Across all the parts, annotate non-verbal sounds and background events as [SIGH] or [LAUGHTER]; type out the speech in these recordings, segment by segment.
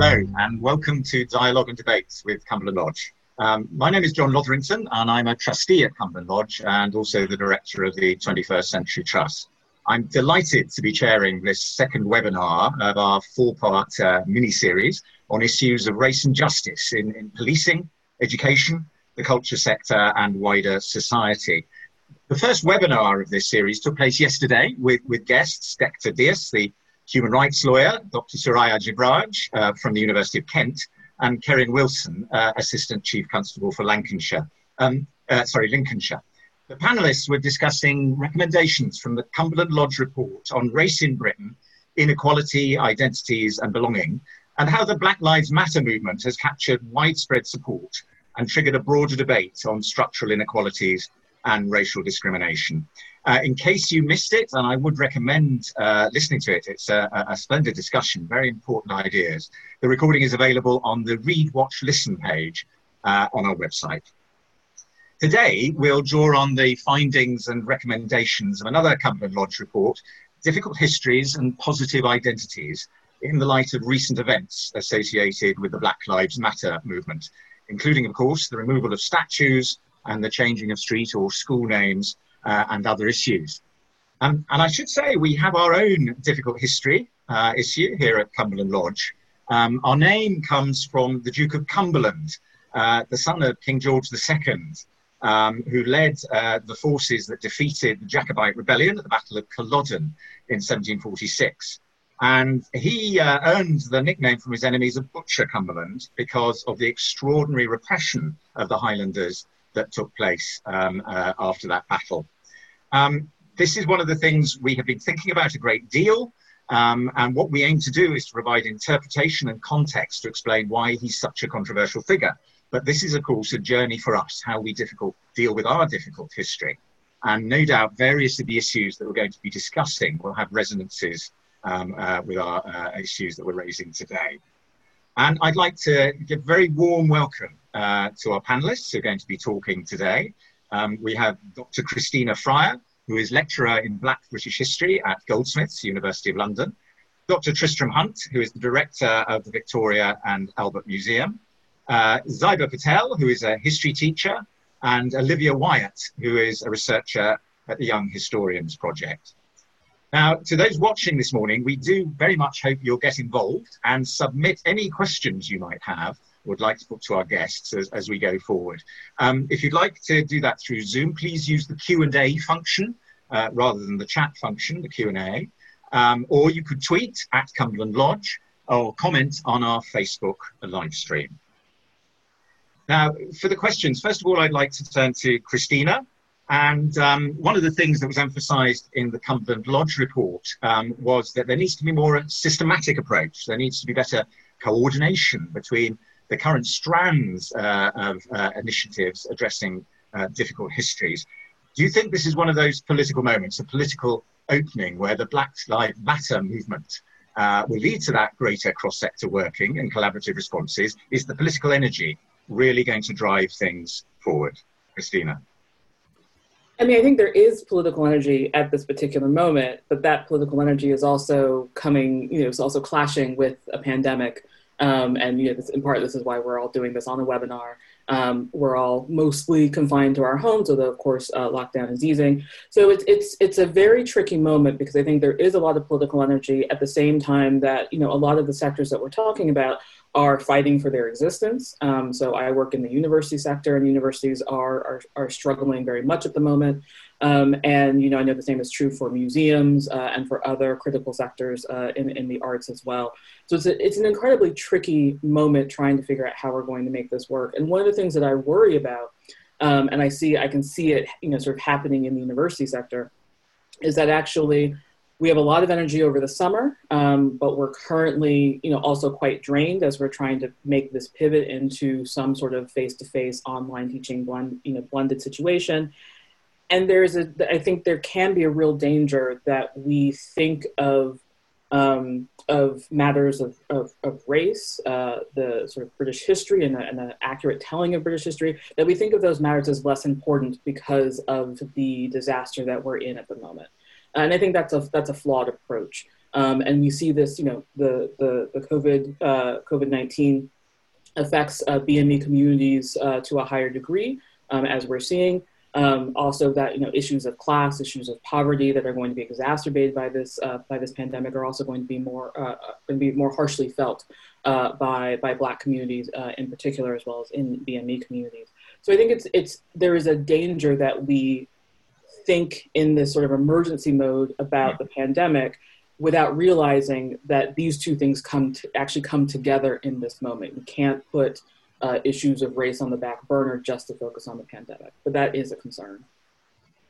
Hello, and welcome to Dialogue and Debates with Cumberland Lodge. Um, my name is John Lotherington, and I'm a trustee at Cumberland Lodge and also the director of the 21st Century Trust. I'm delighted to be chairing this second webinar of our four part uh, mini series on issues of race and justice in, in policing, education, the culture sector, and wider society. The first webinar of this series took place yesterday with, with guests Dexter Dias, the human rights lawyer, Dr. Suraya Jibraj uh, from the University of Kent, and Kerrin Wilson, uh, Assistant Chief Constable for Lancashire. Um, uh, sorry, Lincolnshire. The panelists were discussing recommendations from the Cumberland Lodge report on race in Britain, inequality, identities, and belonging, and how the Black Lives Matter movement has captured widespread support and triggered a broader debate on structural inequalities and racial discrimination. Uh, in case you missed it, and I would recommend uh, listening to it, it's a, a, splendid discussion, very important ideas. The recording is available on the Read, Watch, Listen page uh, on our website. Today, we'll draw on the findings and recommendations of another Cumberland Lodge report, Difficult Histories and Positive Identities, in the light of recent events associated with the Black Lives Matter movement, including, of course, the removal of statues and the changing of street or school names uh, and other issues. Um, and I should say we have our own difficult history uh, issue here at Cumberland Lodge. Um, our name comes from the Duke of Cumberland, uh, the son of King George II, um, who led uh, the forces that defeated the Jacobite rebellion at the Battle of Culloden in 1746. And he uh, earned the nickname from his enemies of Butcher Cumberland because of the extraordinary repression of the Highlanders that took place um, uh, after that battle. Um, this is one of the things we have been thinking about a great deal. Um, and what we aim to do is to provide interpretation and context to explain why he's such a controversial figure. But this is, of course, a journey for us, how we difficult, deal with our difficult history. And no doubt, various of the issues that we're going to be discussing will have resonances um, uh, with our uh, issues that we're raising today. And I'd like to give a very warm welcome uh, to our panelists who are going to be talking today. Um, we have Dr. Christina Fryar, who is lecturer in Black British History at Goldsmiths, University of London. Dr. Tristram Hunt, who is the director of the Victoria and Albert Museum. Uh, Patel, who is a history teacher. And Olivia Wyatt, who is a researcher at the Young Historians Project. Now, to those watching this morning, we do very much hope you'll get involved and submit any questions you might have would like to put to our guests as, as we go forward. Um, if you'd like to do that through Zoom, please use the Q&A function uh, rather than the chat function, the Q&A. Um, or you could tweet at Cumberland Lodge or comment on our Facebook live stream. Now, for the questions, first of all, I'd like to turn to Christina. And um, one of the things that was emphasized in the Cumberland Lodge report um, was that there needs to be more a systematic approach. There needs to be better coordination between the current strands uh, of uh, initiatives addressing uh, difficult histories. Do you think this is one of those political moments, a political opening where the Black Lives Matter movement uh, will lead to that greater cross sector working and collaborative responses? Is the political energy really going to drive things forward? Christina. I mean, I think there is political energy at this particular moment, but that political energy is also coming, you know, it's also clashing with a pandemic um, and you know, this, in part, this is why we're all doing this on a webinar. Um, we're all mostly confined to our homes, although of course uh, lockdown is easing. So it's it's it's a very tricky moment because I think there is a lot of political energy at the same time that you know a lot of the sectors that we're talking about are fighting for their existence. Um, so I work in the university sector, and universities are, are are struggling very much at the moment. Um, and you know, I know the same is true for museums uh, and for other critical sectors uh, in, in the arts as well. So it's, a, it's an incredibly tricky moment trying to figure out how we're going to make this work. And one of the things that I worry about, um, and I see I can see it, you know, sort of happening in the university sector, is that actually we have a lot of energy over the summer, um, but we're currently, you know, also quite drained as we're trying to make this pivot into some sort of face-to-face online teaching blend, you know, blended situation and there's a i think there can be a real danger that we think of um, of matters of, of, of race, uh, the sort of British history and, an accurate telling of British history, that we think of those matters as less important because of the disaster that we're in at the moment. And I think that's a, that's a flawed approach. Um, and we see this, you know, the, the, the COVID, uh, COVID-19 affects uh, BME communities uh, to a higher degree, um, as we're seeing. Um, also, that you know, issues of class, issues of poverty that are going to be exacerbated by this uh, by this pandemic are also going to be more uh, going to be more harshly felt uh, by by Black communities uh, in particular, as well as in BME communities. So I think it's it's there is a danger that we think in this sort of emergency mode about the pandemic without realizing that these two things come to actually come together in this moment. We can't put uh, issues of race on the back burner just to focus on the pandemic, but that is a concern.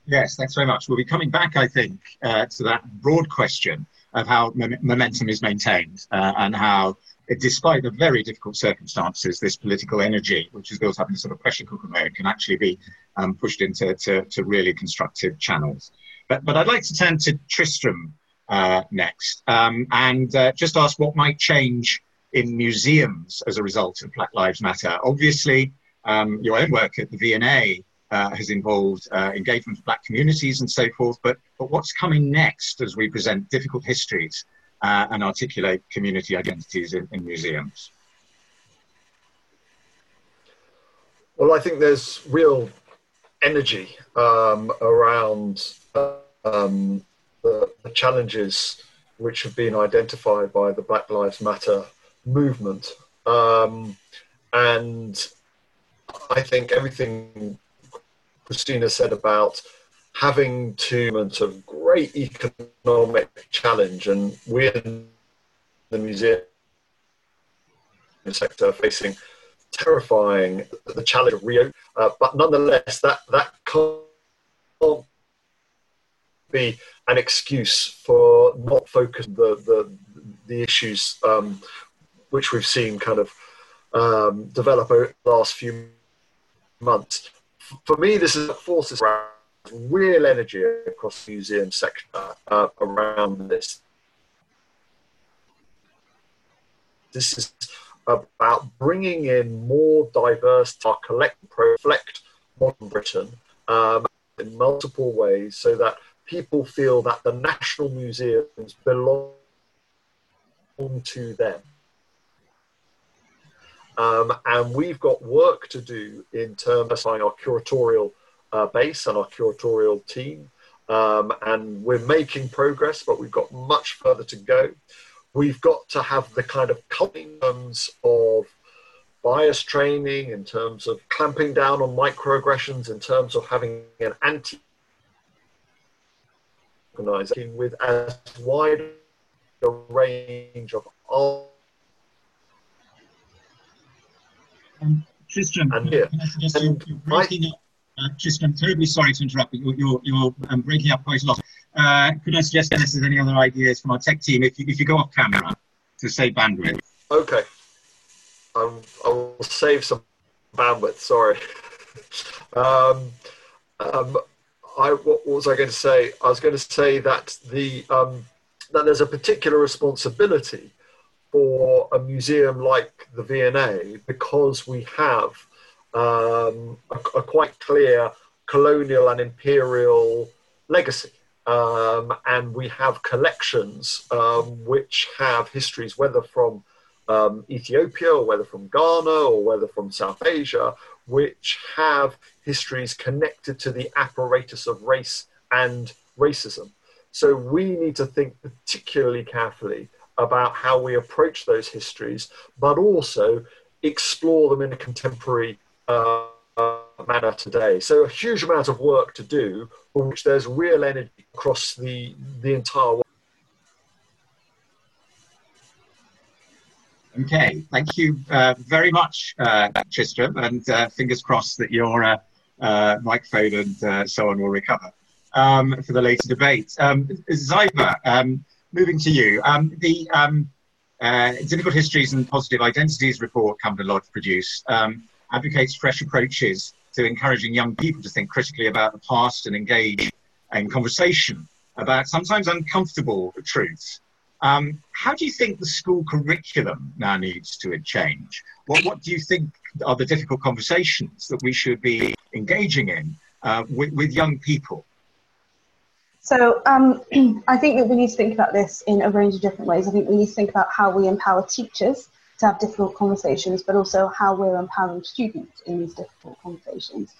Yes, thanks very much. We'll be coming back, I think, uh, to that broad question of how momentum is maintained uh, and how, despite the very difficult circumstances, this political energy, which is built up in sort of pressure cooker mode, can actually be um, pushed into to, to really constructive channels. But, but I'd like to turn to Tristram uh, next um, and uh, just ask what might change in museums as a result of Black Lives Matter. Obviously, um, your own work at the V&A uh, has involved uh, engagement with Black communities and so forth, but, but what's coming next as we present difficult histories uh, and articulate community identities in, in museums? Well, I think there's real energy um, around um, the, the, challenges which have been identified by the Black Lives Matter movement. Um, and I think everything Christina said about having to a great economic challenge, and we're in the museum sector are facing terrifying the challenge of Rio, uh, but nonetheless, that that can't be an excuse for not focusing the the, the issues um, which we've seen kind of um, develop over the last few months. For me, this is a forces real energy across the museum sector uh, around this. This is about bringing in more diverse, to collect, reflect modern Britain um, in multiple ways so that people feel that the national museums belong to them. Um, and we've got work to do in terms of our curatorial uh, base and our curatorial team. Um, and we're making progress, but we've got much further to go. We've got to have the kind of terms of bias training, in terms of clamping down on microaggressions, in terms of having an anti organizing with as wide a range of Um, Tristram, and, can I suggest you're, you're breaking I, up? Uh, Tristram, terribly sorry to interrupt, but you're, you're, you're um, breaking up quite a lot. Uh, could I suggest, Dennis, there's any other ideas from our tech team if you, if you go off camera to save bandwidth? Okay. Um, I will save some bandwidth, sorry. [LAUGHS] um, um, I, what, what, was I going to say? I was going to say that the um, that there's a particular responsibility for a museum like the V&A because we have um, a, a, quite clear colonial and imperial legacy. Um, and we have collections um, which have histories, whether from um, Ethiopia or whether from Ghana or whether from South Asia, which have histories connected to the apparatus of race and racism. So we need to think particularly carefully about how we approach those histories, but also explore them in a contemporary uh, manner today. So a huge amount of work to do, for which there's real energy across the the entire world. Okay, thank you uh, very much, uh, Tristram, and uh, fingers crossed that your uh, uh, microphone and uh, so on will recover um, for the later debate. Um, Zaiba, um, moving to you. Um, the um, uh, Difficult Histories and Positive Identities report Cumberland Lodge produced um, advocates fresh approaches to encouraging young people to think critically about the past and engage in conversation about sometimes uncomfortable truths. Um, how do you think the school curriculum now needs to change? What, what do you think are the difficult conversations that we should be engaging in uh, with, with young people? So um, [CLEARS THROAT] I think that we need to think about this in a range of different ways. I think we need to think about how we empower teachers to have difficult conversations, but also how we're empowering students in these difficult conversations.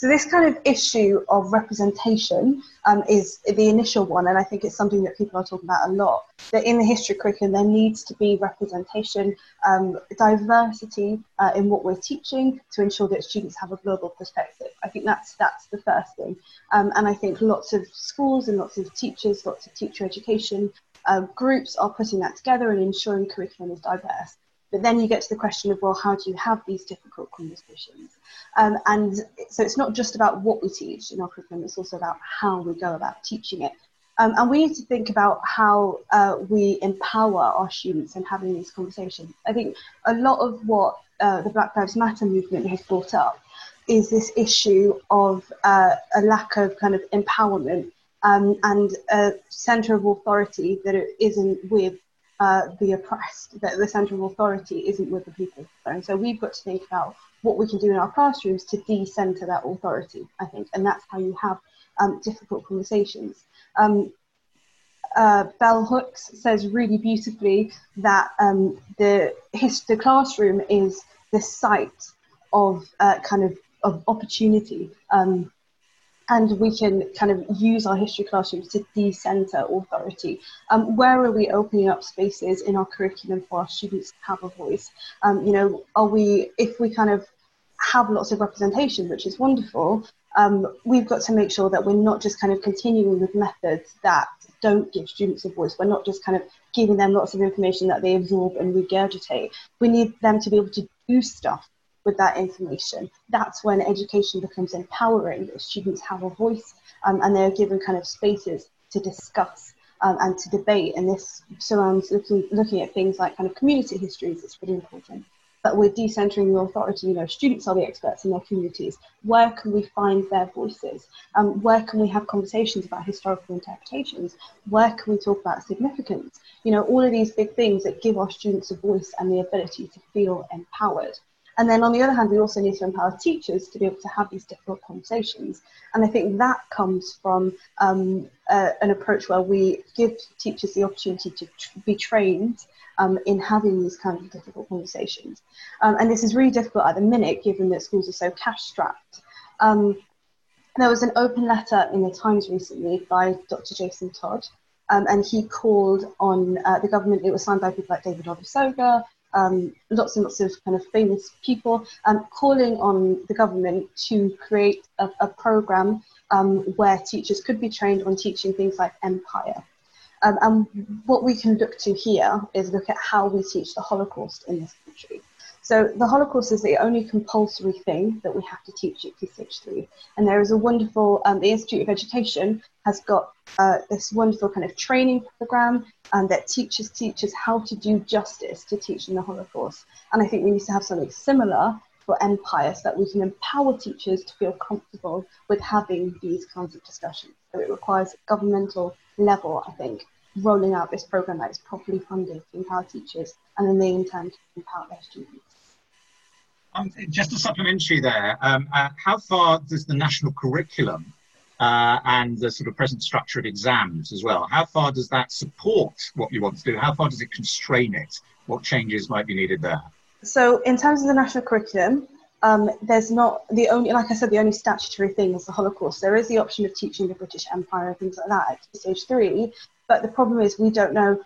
So this kind of issue of representation um, is the initial one, and I think it's something that people are talking about a lot. That in the history curriculum there needs to be representation, um, diversity uh, in what we're teaching to ensure that students have a global perspective. I think that's that's the first thing, um, and I think lots of schools and lots of teachers, lots of teacher education uh, groups are putting that together and ensuring curriculum is diverse. But then you get to the question of, well, how do you have these difficult conversations? Um, and so it's not just about what we teach in our curriculum, it's also about how we go about teaching it. Um, and we need to think about how uh, we empower our students in having these conversations. I think a lot of what uh, the Black Lives Matter movement has brought up is this issue of uh, a lack of kind of empowerment um, and a centre of authority that it isn't with uh, the oppressed, that the centre of authority isn't with the people. And so we've got to think about what we can do in our classrooms to de-centre that authority, I think, and that's how you have um, difficult conversations. Um, uh, Bell Hooks says really beautifully that um, the, his, the classroom is the site of uh, kind of, of opportunity. Um, and we can kind of use our history classrooms to decenter authority. Um, where are we opening up spaces in our curriculum for our students to have a voice? Um, you know, are we, if we kind of have lots of representation, which is wonderful, um, we've got to make sure that we're not just kind of continuing with methods that don't give students a voice. We're not just kind of giving them lots of information that they absorb and regurgitate. We need them to be able to do stuff with that information. That's when education becomes empowering. Students have a voice um, and they're given kind of spaces to discuss um, and to debate. And this surrounds looking, looking at things like kind of community histories. It's really important. But we're decentering the authority. You know, students are the experts in their communities. Where can we find their voices? Um, where can we have conversations about historical interpretations? Where can we talk about significance? You know, all of these big things that give our students a voice and the ability to feel empowered. And then on the other hand, we also need to empower teachers to be able to have these difficult conversations. And I think that comes from um, uh, an approach where we give teachers the opportunity to tr- be trained um, in having these kinds of difficult conversations. Um, and this is really difficult at the minute, given that schools are so cash strapped. Um, there was an open letter in the Times recently by Dr. Jason Todd, um, and he called on uh, the government. It was signed by people like David Olusoga, um, lots and lots of kind of famous people um, calling on the government to create a, a program um, where teachers could be trained on teaching things like empire. Um, and what we can look to here is look at how we teach the Holocaust in this country. So the Holocaust is the only compulsory thing that we have to teach at Stage 3. And there is a wonderful, um, the Institute of Education has got uh, this wonderful kind of training program um, that teaches teachers how to do justice to teaching the Holocaust. And I think we need to have something similar for empire so that we can empower teachers to feel comfortable with having these kinds of discussions. So it requires governmental level, I think, rolling out this program that is properly funded to empower teachers and then they in turn empower their students. Um, just a supplementary there, um, uh, how far does the national curriculum uh, and the sort of present structure of exams as well, how far does that support what you want to do? How far does it constrain it? What changes might be needed there? So, in terms of the national curriculum, um, there's not the only, like I said, the only statutory thing is the Holocaust. There is the option of teaching the British Empire and things like that at stage three, but the problem is we don't know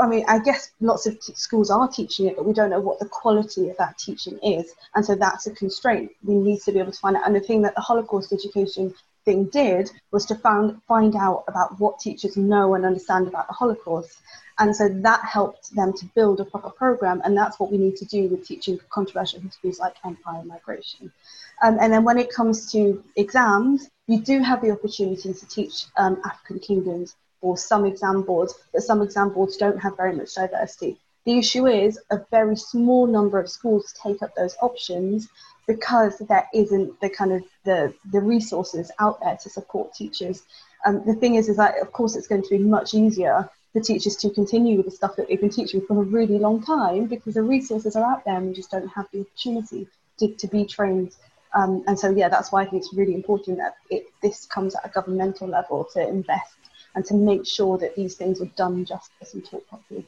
I mean, I guess lots of t- schools are teaching it, but we don't know what the quality of that teaching is. And so that's a constraint. We need to be able to find out. And the thing that the Holocaust education thing did was to found, find out about what teachers know and understand about the Holocaust. And so that helped them to build a proper program. And that's what we need to do with teaching controversial histories like empire and migration. Um, and then when it comes to exams, you do have the opportunity to teach um, African kingdoms or some exam boards, but some exam boards don't have very much diversity. The issue is a very small number of schools take up those options because there isn't the kind of the, the resources out there to support teachers. Um, the thing is, is that of course it's going to be much easier for teachers to continue with the stuff that they've been teaching for a really long time because the resources are out there and we just don't have the opportunity to, to be trained. Um, and so, yeah, that's why I think it's really important that it, this comes at a governmental level to invest and to make sure that these things are done justice and taught properly.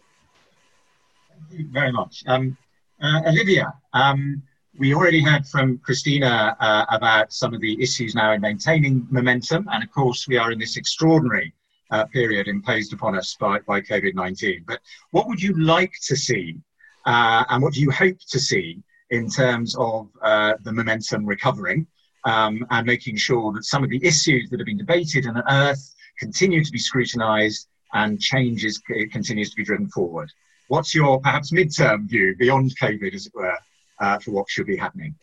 Thank you very much. Um, uh, Olivia, um, we already heard from Christina uh, about some of the issues now in maintaining momentum, and of course, we are in this extraordinary uh, period imposed upon us by, by COVID 19. But what would you like to see, uh, and what do you hope to see in terms of uh, the momentum recovering um, and making sure that some of the issues that have been debated and unearthed continue to be scrutinised and changes continues to be driven forward? What's your perhaps midterm view beyond COVID, as it were, uh, for what should be happening?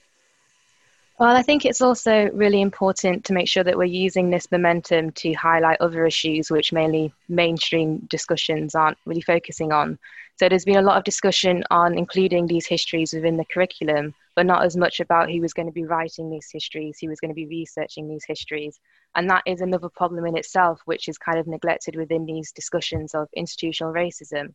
Well, I think it's also really important to make sure that we're using this momentum to highlight other issues which mainly mainstream discussions aren't really focusing on. So there's been a lot of discussion on including these histories within the curriculum, but not as much about who was going to be writing these histories, who was going to be researching these histories. And that is another problem in itself, which is kind of neglected within these discussions of institutional racism.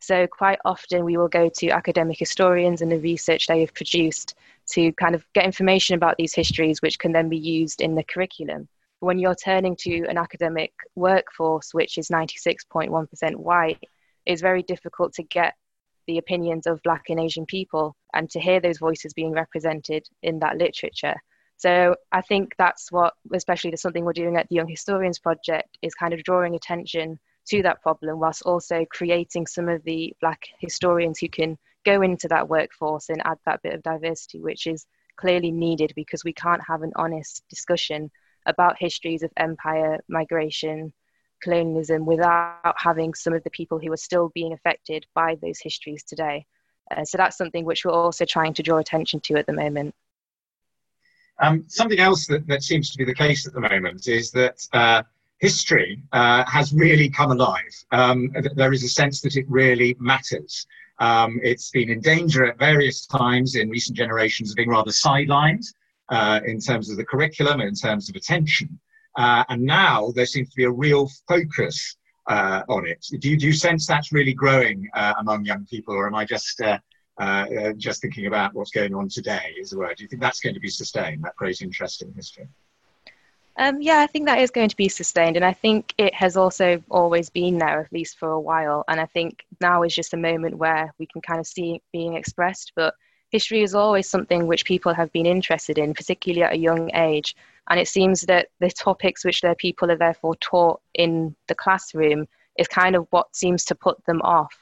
So, quite often, we will go to academic historians and the research they have produced to kind of get information about these histories, which can then be used in the curriculum. But When you're turning to an academic workforce, which is 96.1% white, it's very difficult to get the opinions of Black and Asian people and to hear those voices being represented in that literature. So I think that's what, especially the, something we're doing at the Young Historians Project, is kind of drawing attention to that problem whilst also creating some of the black historians who can go into that workforce and add that bit of diversity which is clearly needed because we can't have an honest discussion about histories of empire migration colonialism without having some of the people who are still being affected by those histories today uh, so that's something which we're also trying to draw attention to at the moment um, something else that, that seems to be the case at the moment is that uh, history uh, has really come alive. Um, there is a sense that it really matters. Um, it's been in danger at various times in recent generations of being rather sidelined uh, in terms of the curriculum in terms of attention. Uh, and now there seems to be a real focus uh, on it. Do you, do you sense that's really growing uh, among young people, or am I just uh, just thinking about what's going on today? Is the word? Do you think that's going to be sustained? That great interest in history. Um, yeah, I think that is going to be sustained, and I think it has also always been there, at least for a while. And I think now is just a moment where we can kind of see it being expressed. But history is always something which people have been interested in, particularly at a young age. And it seems that the topics which their people are therefore taught in the classroom is kind of what seems to put them off,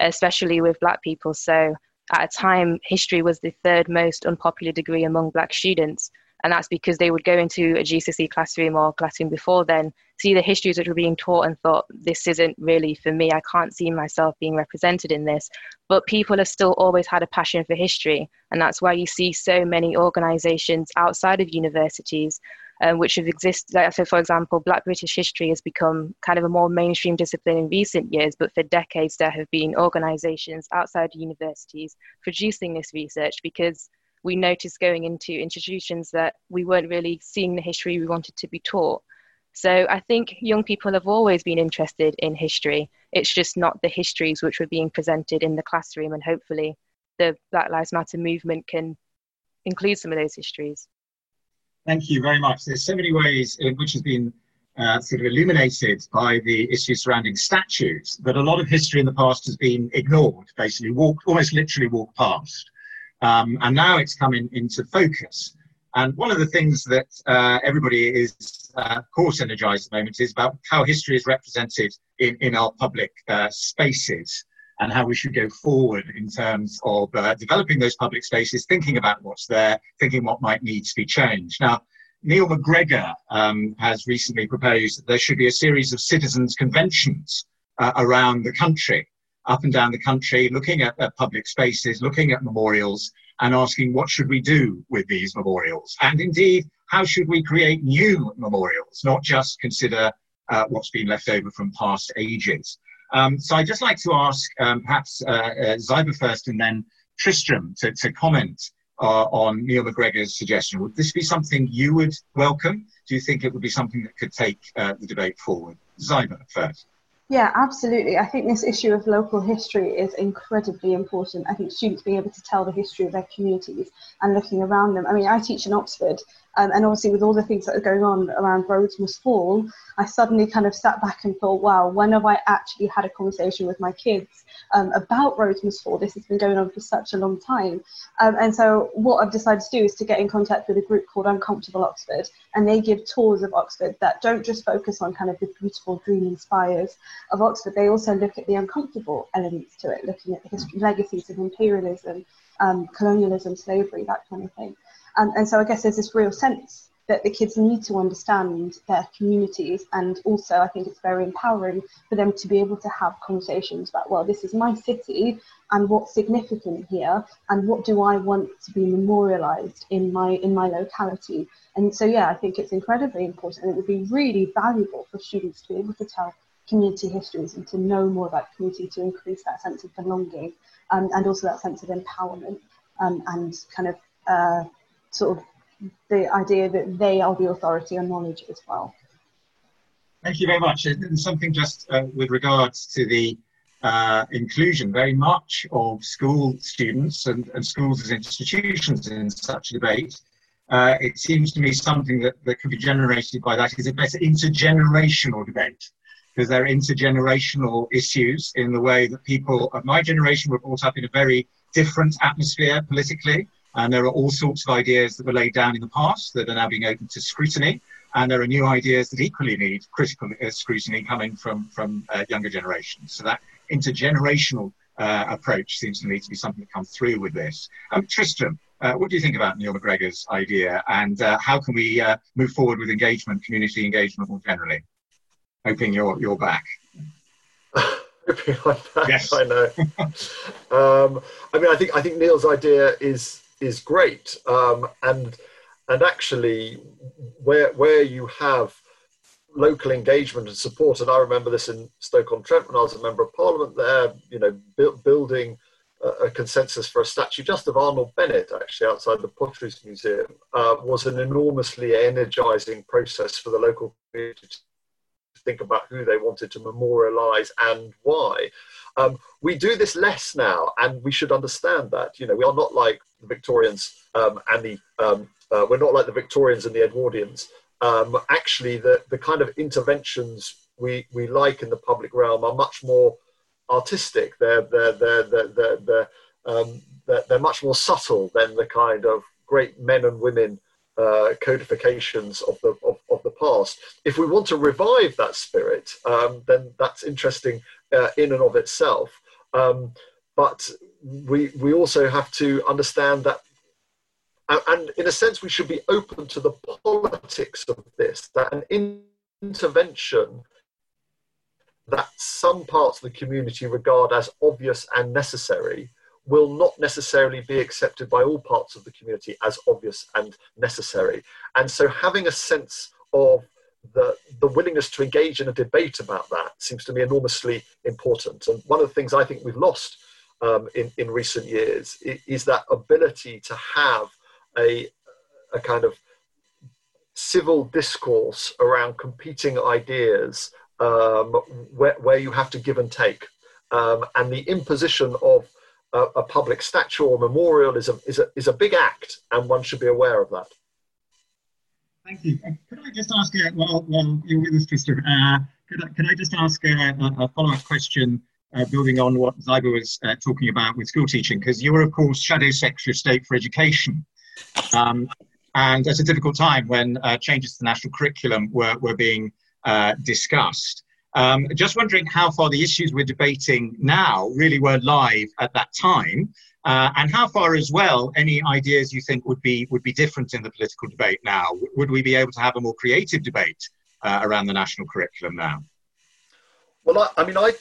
especially with Black people. So at a time, history was the third most unpopular degree among Black students and that's because they would go into a GCSE classroom or classroom before then, see the histories that were being taught, and thought, this isn't really for me. I can't see myself being represented in this. But people have still always had a passion for history, and that's why you see so many organisations outside of universities. Um, which have existed. Like, so, for example, Black British history has become kind of a more mainstream discipline in recent years, but for decades there have been organisations outside universities producing this research because we noticed going into institutions that we weren't really seeing the history we wanted to be taught. So I think young people have always been interested in history. It's just not the histories which were being presented in the classroom, and hopefully the Black Lives Matter movement can include some of those histories. Thank you very much. There's so many ways in which has been uh, sort of illuminated by the issues surrounding statues that a lot of history in the past has been ignored, basically walked, almost literally walked past. Um, and now it's coming into focus. And one of the things that uh, everybody is, uh, of course, energized at the moment is about how history is represented in, in our public uh, spaces and how we should go forward in terms of uh, developing those public spaces, thinking about what's there, thinking what might need to be changed. Now, Neil MacGregor um, has recently proposed that there should be a series of citizens' conventions uh, around the country up and down the country, looking at, at public spaces, looking at memorials, and asking what should we do with these memorials? And indeed, how should we create new memorials, not just consider uh, what's been left over from past ages? Um, so I'd just like to ask um, perhaps uh, uh, Zaiba first and then Tristram to, to comment uh, on Neil MacGregor's suggestion. Would this be something you would welcome? Do you think it would be something that could take uh, the debate forward? Zaiba first. Yeah, absolutely. I think this issue of local history is incredibly important. I think students being able to tell the history of their communities and looking around them. I mean, I teach in Oxford, Um, and obviously, with all the things that are going on around Rhodes Must Fall, I suddenly kind of sat back and thought, wow, when have I actually had a conversation with my kids um, about Rhodes Must Fall? This has been going on for such a long time. Um, and so, what I've decided to do is to get in contact with a group called Uncomfortable Oxford, and they give tours of Oxford that don't just focus on kind of the beautiful, dreamy spires of Oxford, they also look at the uncomfortable elements to it, looking at the history, legacies of imperialism, um, colonialism, slavery, that kind of thing. Um, and so I guess there's this real sense that the kids need to understand their communities and also I think it's very empowering for them to be able to have conversations about well this is my city and what's significant here and what do I want to be memorialized in my in my locality. And so yeah I think it's incredibly important and it would be really valuable for students to be able to tell community histories and to know more about community to increase that sense of belonging um, and also that sense of empowerment um, and kind of uh, sort of the idea that they are the authority on knowledge as well. Thank you very much. And something just uh, with regards to the uh, inclusion very much of school students and, and, schools as institutions in such debate. Uh, it seems to me something that, that could be generated by that is a better intergenerational debate because there are intergenerational issues in the way that people of my generation were brought up in a very different atmosphere politically and there are all sorts of ideas that were laid down in the past that are now being open to scrutiny. And there are new ideas that equally need critical uh, scrutiny coming from, from uh, younger generations. So that intergenerational uh, approach seems to me to be something that comes through with this. Um, Tristram, uh, what do you think about Neil MacGregor's idea and uh, how can we uh, move forward with engagement, community engagement more generally? Hoping you're, you're back. [LAUGHS] Hoping I'm back, yes. I know. [LAUGHS] um, I mean, I think, I think Neil's idea is is great. Um, and and actually, where where you have local engagement and support, and I remember this in Stoke-on-Trent when I was a member of Parliament there. You know, bu- building a, a, consensus for a statue just of Arnold Bennett, actually outside the Potteries Museum, uh, was an enormously energising process for the local community think about who they wanted to memorialise and why. Um, we do this less now, and we should understand that. You know, we are not like the Victorians um, and the um, uh, we're not like the Victorians and the Edwardians. Um, actually, the the kind of interventions we we like in the public realm are much more artistic. They're they're they're they're they're, they're, um, they're, much more subtle than the kind of great men and women uh, codifications of, the past. If we want to revive that spirit, um, then that's interesting uh, in and of itself. Um, but we we also have to understand that, and in a sense, we should be open to the politics of this. That an intervention that some parts of the community regard as obvious and necessary will not necessarily be accepted by all parts of the community as obvious and necessary. And so having a sense of the, the willingness to engage in a debate about that seems to me enormously important. And one of the things I think we've lost um, in, in recent years is that ability to have a, a kind of civil discourse around competing ideas um, where, where you have to give and take. Um, and the imposition of a, a, public statue or memorial is a, is, a, is a big act, and one should be aware of that. Thank you. Uh, could I just ask, uh, well, well, you're with us, Tristram, uh, could, I, could I just ask uh, a, a follow up question uh, building on what Zaiba was talking about with school teaching? Because you're, of course, Shadow Secretary of State for Education. Um, and at a difficult time when changes to the national curriculum were, were being discussed. Um, just wondering how far the issues we're debating now really were live at that time, uh, and how far as well any ideas you think would be would be different in the political debate now. Would we be able to have a more creative debate uh, around the national curriculum now? Well, I, I mean, I.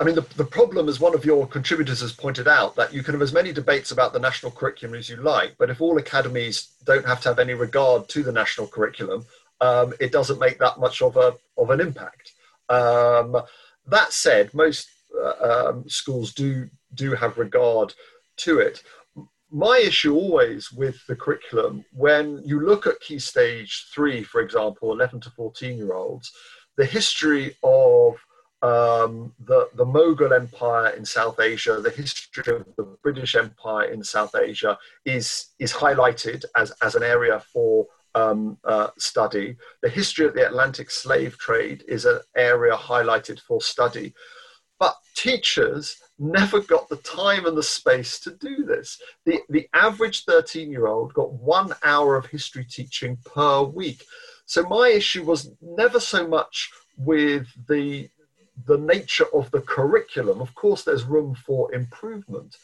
I mean, the, the problem, as one of your contributors has pointed out, that you can have as many debates about the national curriculum as you like, but if all academies don't have to have any regard to the national curriculum, um, it doesn't make that much of a of an impact. Um, that said, most uh, um, schools do do have regard to it. My issue always with the curriculum, when you look at Key Stage 3, for example, 11 to 14 year olds, the history of um, the, the Mughal Empire in South Asia, the history of the British Empire in South Asia is, is highlighted as, as an area for um, uh, study. The history of the Atlantic slave trade is an area highlighted for study. But teachers never got the time and the space to do this. The, the average 13 year old got one hour of history teaching per week. So my issue was never so much with the, the nature of the curriculum. Of course, there's room for improvement.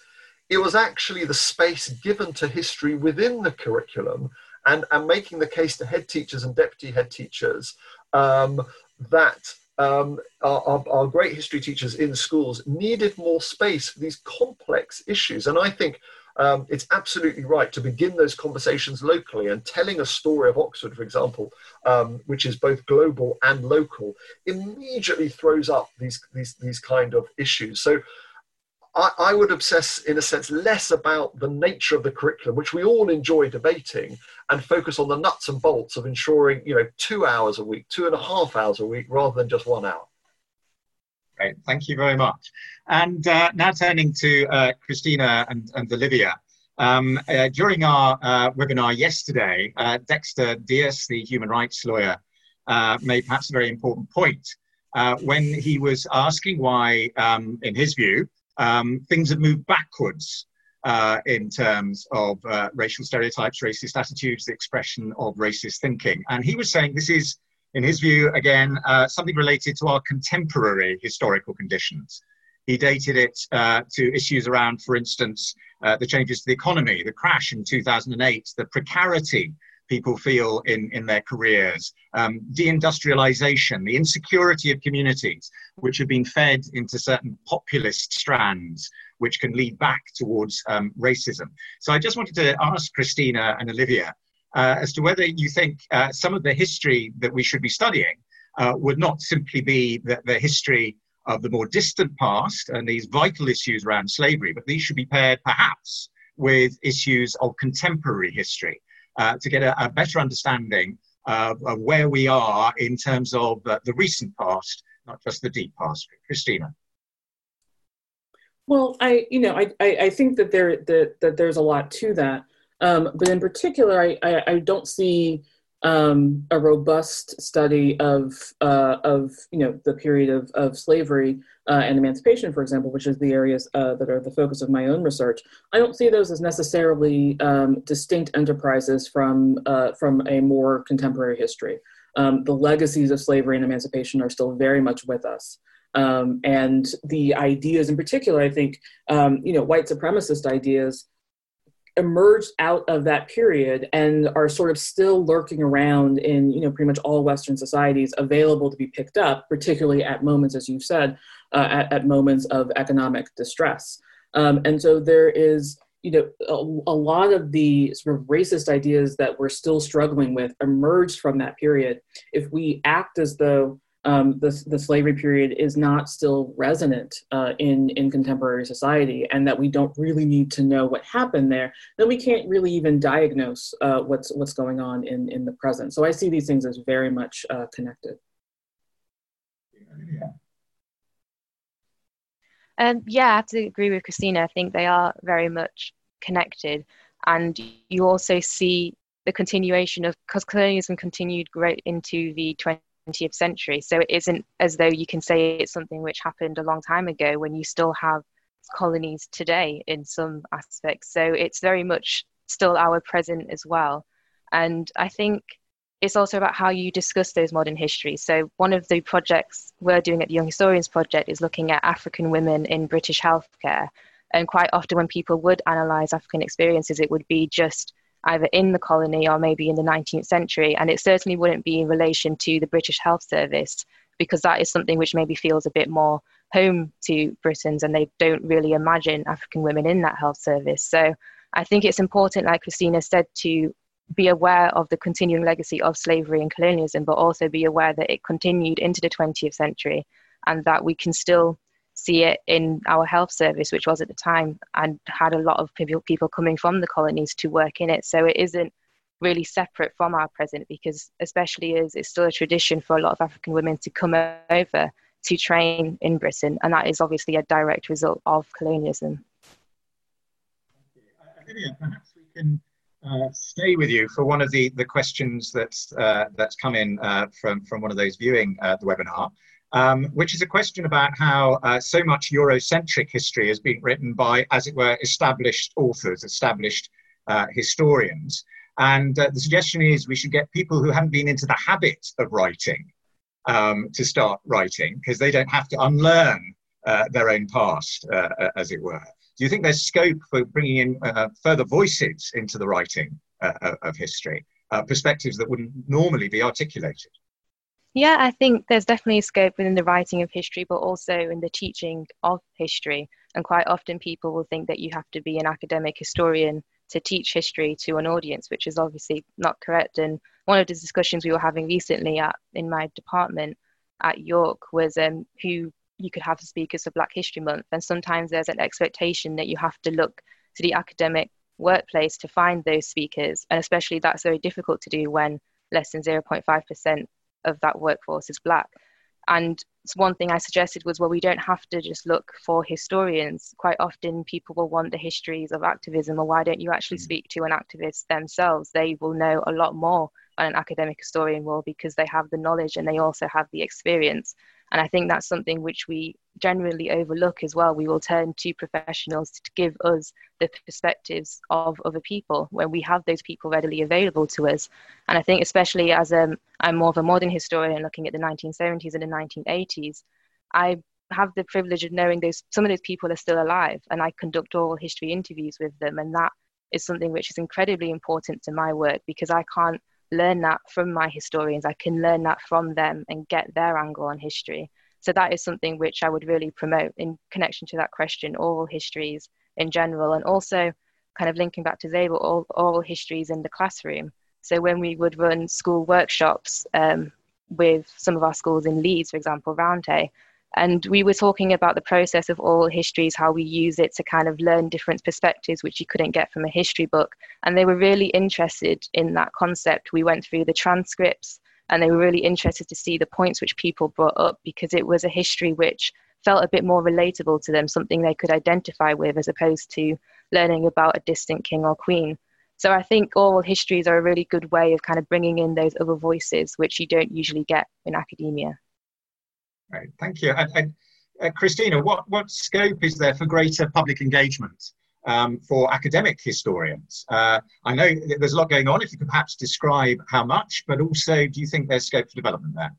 It was actually the space given to history within the curriculum and, and making the case to head teachers and deputy head teachers um, that um, our, our, our, great history teachers in schools needed more space for these complex issues. And I think um, it's absolutely right to begin those conversations locally and telling a story of Oxford, for example, um, which is both global and local, immediately throws up these, these, these kind of issues. So I, I, would obsess, in a sense, less about the nature of the curriculum, which we all enjoy debating, and focus on the nuts and bolts of ensuring, you know, two hours a week, two and a half hours a week, rather than just one hour. Great, thank you very much. And uh, now turning to uh, Christina and, and Olivia. Um, uh, during our uh, webinar yesterday, uh, Dexter Dias, the human rights lawyer, uh, made perhaps a very important point when he was asking why, um, in his view, um, things have moved backwards uh, in terms of uh, racial stereotypes, racist attitudes, the expression of racist thinking. And he was saying this is, in his view, again, uh, something related to our contemporary historical conditions. He dated it uh, to issues around, for instance, uh, the changes to the economy, the crash in 2008, the precarity people feel in, in their careers, um, deindustrialization, the insecurity of communities, which have been fed into certain populist strands, which can lead back towards um, racism. So I just wanted to ask Christina and Olivia uh, as to whether you think uh, some of the history that we should be studying uh, would not simply be the, the history of the more distant past and these vital issues around slavery, but these should be paired perhaps with issues of contemporary history uh, to get a, a better understanding of, of, where we are in terms of uh, the recent past, not just the deep past. Christina. Well, I, you know, I, I, I think that there that, that there's a lot to that, um, but in particular, I, I, I don't see um, a robust study of uh, of you know the period of, of slavery uh, and emancipation, for example, which is the areas uh, that are the focus of my own research. I don't see those as necessarily um, distinct enterprises from uh, from a more contemporary history. Um, the legacies of slavery and emancipation are still very much with us. Um, and the ideas in particular, I think, um, you know, white supremacist ideas emerged out of that period and are sort of still lurking around in you know pretty much all western societies available to be picked up particularly at moments as you've said uh, at, at, moments of economic distress. Um, and so there is you know a, a, lot of the sort of racist ideas that we're still struggling with emerged from that period. If we act as though um, the, the slavery period is not still resonant uh, in, in contemporary society and that we don't really need to know what happened there, then we can't really even diagnose uh, what's, what's going on in, in the present. So I see these things as very much uh, connected. Yeah. Um, yeah, I have to agree with Christina. I think they are very much connected. And you also see the continuation of, because colonialism continued great into the 20th 20th century. So it isn't as though you can say it's something which happened a long time ago when you still have colonies today in some aspects. So it's very much still our present as well. And I think it's also about how you discuss those modern histories. So one of the projects we're doing at the Young Historians Project is looking at African women in British healthcare. And quite often when people would analyse African experiences, it would be just either in the colony or maybe in the 19th century. And it certainly wouldn't be in relation to the British Health Service because that is something which maybe feels a bit more home to Britons and they don't really imagine African women in that health service. So I think it's important, like Christina said, to be aware of the continuing legacy of slavery and colonialism, but also be aware that it continued into the 20th century and that we can still see it in our health service, which was at the time, and had a lot of people, people coming from the colonies to work in it. So it isn't really separate from our present because, especially as it's still a tradition for a lot of African women to come over to train in Britain, and that is obviously a direct result of colonialism. Olivia, perhaps we can uh, stay with you for one of the, the questions that's, uh, that's come in uh, from, from one of those viewing uh, the webinar, um, which is a question about how uh, so much Eurocentric history has been written by, as it were, established authors, established uh, historians. And the suggestion is we should get people who haven't been into the habit of writing um, to start writing because they don't have to unlearn their own past, as it were do you think there's scope for bringing in uh, further voices into the writing uh, of history, uh, perspectives that wouldn't normally be articulated? Yeah, I think there's definitely scope within the writing of history, but also in the teaching of history. And quite often people will think that you have to be an academic historian to teach history to an audience, which is obviously not correct. And one of the discussions we were having recently at in my department at York was um, who you could have as speakers for Black History Month, and sometimes there's an expectation that you have to look to the academic workplace to find those speakers, and especially that's very difficult to do when less than 0.5% of that workforce is Black. And one thing I suggested was, well, we don't have to just look for historians. Quite often, people will want the histories of activism, or why don't you actually mm. speak to an activist themselves? They will know a lot more than an academic historian will because they have the knowledge and they also have the experience. And I think that's something which we generally overlook as well. We will turn to professionals to give us the perspectives of other people when we have those people readily available to us. And I think, especially as um, I'm more of a modern historian looking at the 1970s and the 1980s, I have the privilege of knowing those some of those people are still alive and I conduct oral history interviews with them. And that is something which is incredibly important to my work because I can't learn that from my historians. I can learn that from them and get their angle on history. So that is something which I would really promote in connection to that question, oral histories in general, and also kind of linking back to Zaiba, oral, oral histories in the classroom. So when we would run school workshops um, with some of our schools in Leeds, for example, Roundhay, and we were talking about the process of oral histories, how we use it to kind of learn different perspectives, which you couldn't get from a history book. And they were really interested in that concept. We went through the transcripts and they were really interested to see the points which people brought up because it was a history which felt a bit more relatable to them, something they could identify with as opposed to learning about a distant king or queen. So I think oral histories are a really good way of kind of bringing in those other voices which you don't usually get in academia. Right, thank you. And, and uh, Christina, what, what scope is there for greater public engagement um, for academic historians? Uh, I know there's a lot going on. If you could perhaps describe how much, but also, do you think there's scope for development there?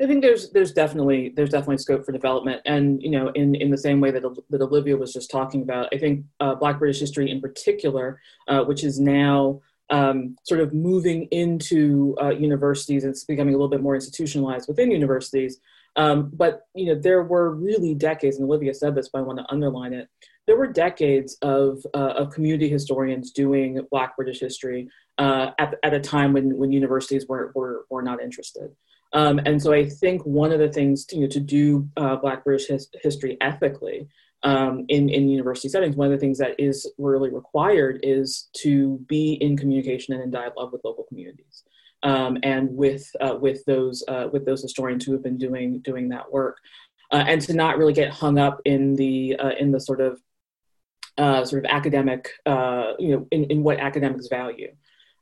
I think there's there's definitely there's definitely scope for development, and you know, in in the same way that that Olivia was just talking about, I think uh, Black British history in particular, uh, which is now um, sort of moving into uh, universities and it's becoming a little bit more institutionalized within universities. Um, but you know, there were really decades, and Olivia said this, but I want to underline it. There were decades of, uh, of community historians doing Black British history uh, at, at a time when, when universities were, were, were not interested. Um, and so I think one of the things to, you know, to do uh, Black British his, history ethically um, in, in university settings, one of the things that is really required is to be in communication and in dialogue with local communities. Um, and with uh, with those uh, with those historians who have been doing doing that work, uh, and to not really get hung up in the uh, in the sort of uh, sort of academic uh, you know in, in what academics value.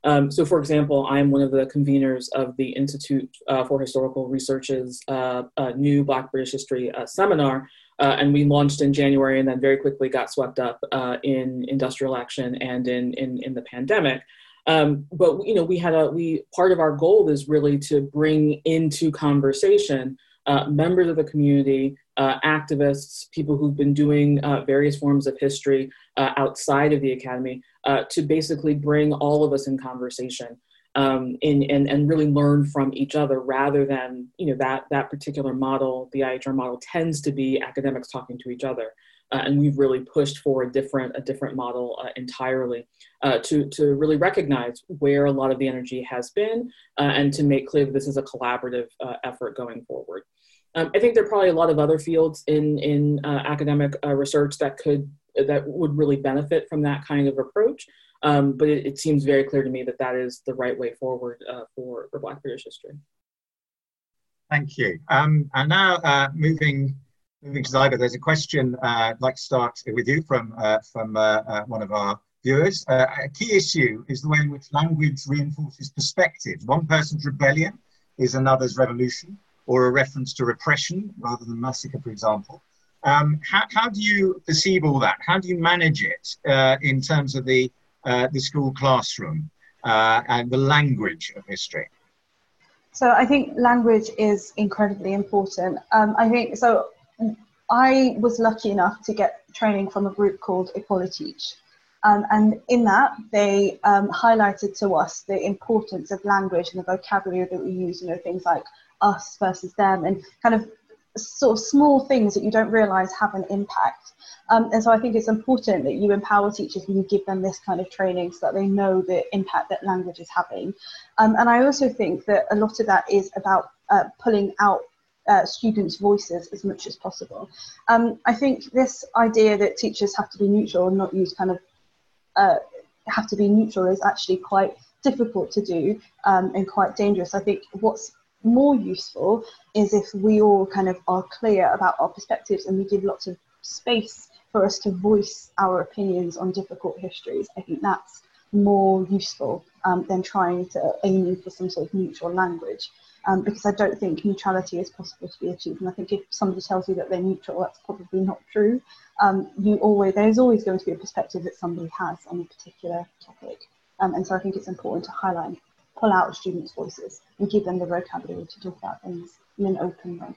Um, so, for example, I'm one of the conveners of the Institute for Historical Research's new Black British History seminar, uh, and we launched in January and then very quickly got swept up uh, in industrial action and in, in, in the pandemic. Um, but you know, we had a we part of our goal is really to bring into conversation uh, members of the community, uh, activists, people who've been doing uh, various forms of history uh, outside of the academy, to basically bring all of us in conversation um, in, and, and really learn from each other rather than, you know, that, that particular model, the IHR model tends to be academics talking to each other. Uh, and we've really pushed for a different, a different model uh, entirely uh, to, to really recognize where a lot of the energy has been uh, and to make clear that this is a collaborative uh, effort going forward. Um, I think there are probably a lot of other fields in, in uh, academic research that could, that would really benefit from that kind of approach. Um, but it, it, seems very clear to me that that is the right way forward uh, for, for Black British history. Thank you. Um, and now uh, moving moving to Zaiba, there's a question uh, I'd like to start with you from uh, from uh, uh, one of our viewers. Uh, a key issue is the way in which language reinforces perspectives. One person's rebellion is another's revolution, or a reference to repression rather than massacre, for example. Um, how, how, do you perceive all that? How do you manage it uh, in terms of the, uh, the school classroom uh, and the language of history? So I think language is incredibly important. Um, I think so. I was lucky enough to get training from a group called Equaliteach. Um, and in that, they um, highlighted to us the importance of language and the vocabulary that we use, you know, things like us versus them, and kind of sort of small things that you don't realize have an impact. Um, and so I think it's important that you empower teachers and you give them this kind of training so that they know the impact that language is having. Um, and I also think that a lot of that is about uh, pulling out uh, students' voices as much as possible. Um, I think this idea that teachers have to be neutral and not use kind of uh, have to be neutral is actually quite difficult to do um, and quite dangerous. I think what's more useful is if we all kind of are clear about our perspectives and we give lots of space for us to voice our opinions on difficult histories. I think that's more useful um, than trying to aim for some sort of neutral language. Um, because I don't think neutrality is possible to be achieved. And I think if somebody tells you that they're neutral, that's probably not true um, you always there's always going to be a perspective that somebody has on a particular topic, um, and so I think it's important to highlight, pull out students' voices, and give them the vocabulary to talk about things in an open way.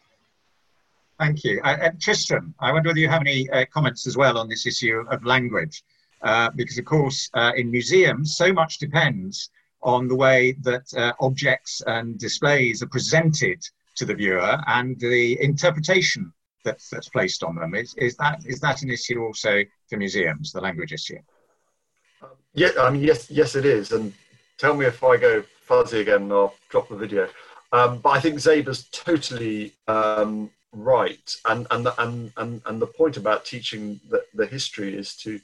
Thank you, uh, uh, Tristram. I wonder whether you have any uh, comments as well on this issue of language, uh, because of course uh, in museums so much depends on the way that uh, objects and displays are presented to the viewer and the interpretation that's, that's placed on them. Is, is, that, is that an issue also for museums, the language issue? Yeah, I mean, yes, yes, it is. And tell me if I go fuzzy again, and I'll drop the video. Um, but I think Zaiba's totally um, right, and and the, and and and the point about teaching the, the history is to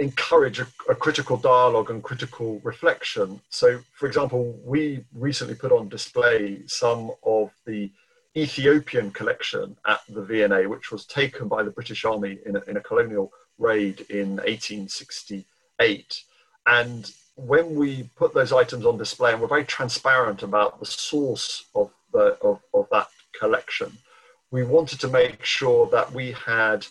encourage a, a, critical dialogue and critical reflection. So, for example, we recently put on display some of the Ethiopian collection at the V&A, which was taken by the British Army in a, in a colonial raid in 1868. And when we put those items on display, and we're very transparent about the source of, the, of, of that collection, we wanted to make sure that we had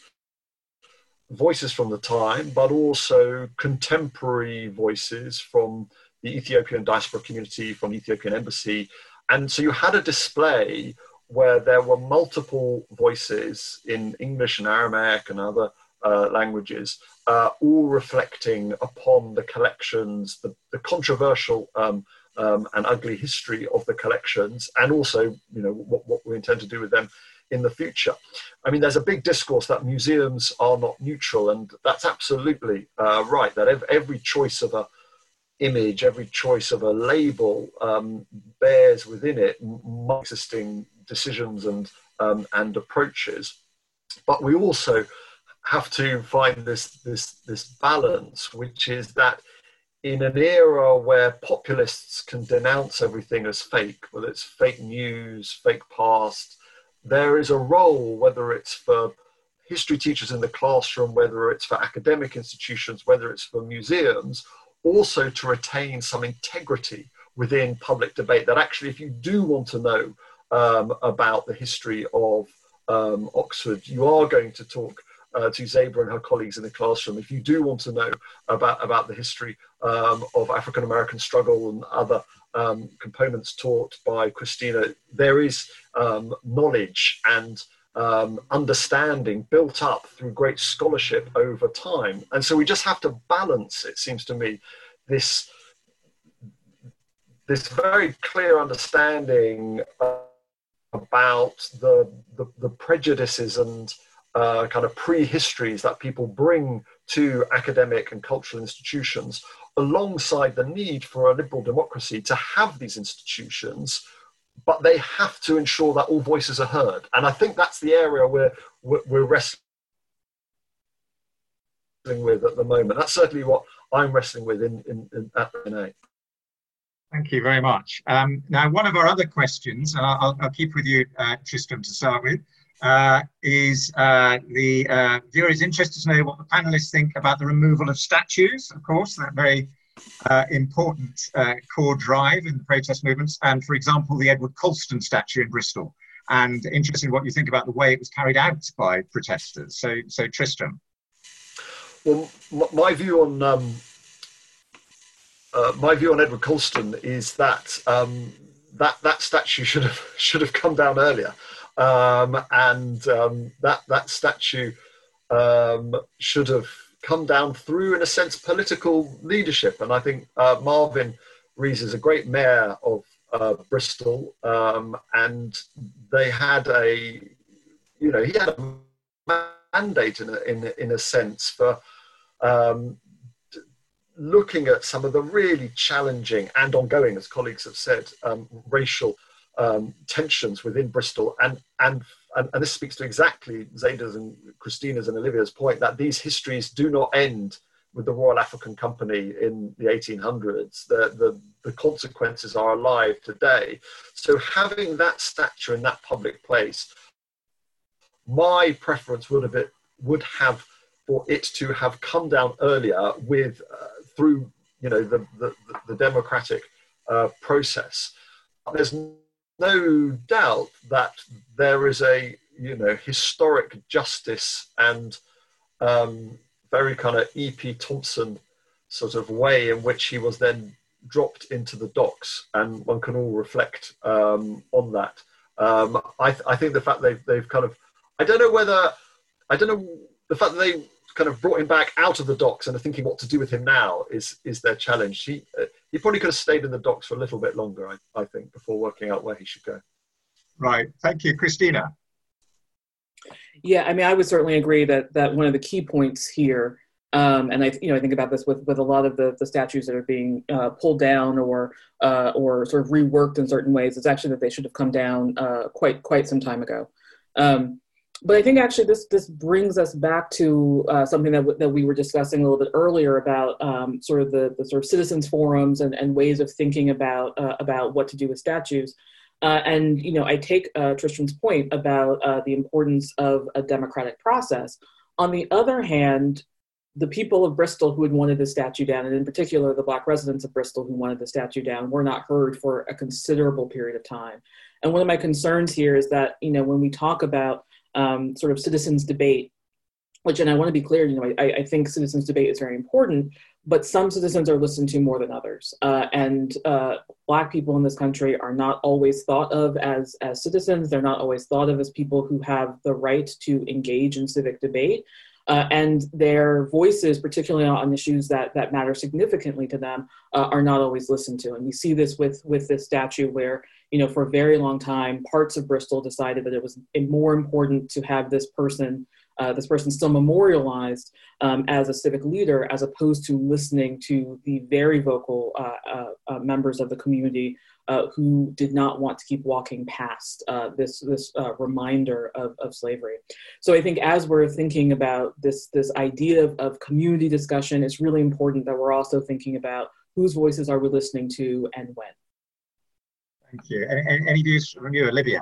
voices from the time, but also contemporary voices from the Ethiopian diaspora community, from the Ethiopian embassy. And so you had a display where there were multiple voices in English and Amharic and other uh, languages, uh, all reflecting upon the collections, the, the controversial um, um, and ugly history of the collections, and also, you know, what, what we intend to do with them in the future. I mean, there's a big discourse that museums are not neutral, and that's absolutely uh, right. That every choice of a image, every choice of a label um, bears within it existing decisions and um, and approaches. But we also have to find this this this balance, which is that in an era where populists can denounce everything as fake, whether it's fake news, fake past, there is a role, whether it's for history teachers in the classroom, whether it's for academic institutions, whether it's for museums, also to retain some integrity within public debate. That actually, if you do want to know um, about the history of um, Oxford, you are going to talk uh, to Zaiba and her colleagues in the classroom. If you do want to know about, about the history um, of African American struggle and other um, components taught by Christina, there is um, knowledge and um, understanding built up through great scholarship over time. And so we just have to balance, it seems to me, this, this very clear understanding about the, the, the prejudices and uh, kind of prehistories that people bring to academic and cultural institutions, alongside the need for a liberal democracy to have these institutions, but they have to ensure that all voices are heard. And I think that's the area where we're, wrestling with at the moment. That's certainly what I'm wrestling with in, in, in at NA. Thank you very much. Um, now, one of our other questions, and I'll, I'll keep with you, uh, Tristram, to start with, uh, is uh, the uh, viewer is interested to know what the panelists think about the removal of statues, of course, that very uh, important uh, core drive in the protest movements, and for example, the Edward Colston statue in Bristol. And interested in what you think about the way it was carried out by protesters. So, so Tristram. Well, my view on um, uh, my view on Edward Colston is that um, that that statue [LAUGHS] should have should have come down earlier, um, and um, that that statue um, should have come down through, in a sense, political leadership. And I think uh, Marvin Rees is a great mayor of uh, Bristol, um, and they had a, you know, he had a mandate in a, in, in a sense for um, looking at some of the really challenging and ongoing, as colleagues have said, um, racial um, tensions within Bristol. And, and, and, and, this speaks to exactly Zaiba's and Christina's and Olivia's point that these histories do not end with the Royal African Company in the 1800s. The, the, the consequences are alive today. So having that stature in that public place, my preference would have, it, would have for it to have come down earlier with uh, through you know the the, the democratic uh, process. There's no doubt that there is a you know historic justice and um, very kind of E.P. Thompson sort of way in which he was then dropped into the docks, and one can all reflect um, on that. Um, I, th- I, think the fact they've they've kind of I don't know whether I don't know the fact that they kind of brought him back out of the docks and are thinking what to do with him now is is their challenge. He uh, he probably could have stayed in the docks for a little bit longer, I, I think, before working out where he should go. Right. Thank you, Christina. Yeah, I mean, I would certainly agree that that one of the key points here, um, and I, you know, I think about this with with a lot of the the statues that are being uh, pulled down or uh, or sort of reworked in certain ways. It's actually that they should have come down uh, quite quite some time ago. Um, but I think actually this this brings us back to uh, something that, w- that we were discussing a little bit earlier about um, sort of the, the sort of citizens forums and, and ways of thinking about uh, about what to do with statues. Uh, and you know, I take uh, Tristram's point about uh, the importance of a democratic process. On the other hand, the people of Bristol who had wanted the statue down, and in particular the Black residents of Bristol who wanted the statue down, were not heard for a considerable period of time. And one of my concerns here is that you know when we talk about um, sort of citizens debate, which, and I want to be clear, you know, I, I, think citizens debate is very important, but some citizens are listened to more than others. Uh, and uh, Black people in this country are not always thought of as, as citizens. They're not always thought of as people who have the right to engage in civic debate. Uh, and their voices, particularly on issues that, that matter significantly to them, uh, are not always listened to. And we see this with, with this statue where you know, for a very long time, parts of Bristol decided that it was more important to have this person, uh, this person still memorialized um, as a civic leader, as opposed to listening to the very vocal uh, uh, uh members of the community uh, who did not want to keep walking past this this reminder of, of slavery. So I think as we're thinking about this this idea of, of community discussion, it's really important that we're also thinking about whose voices are we listening to and when. Thank you. Any, any views from you, Olivia?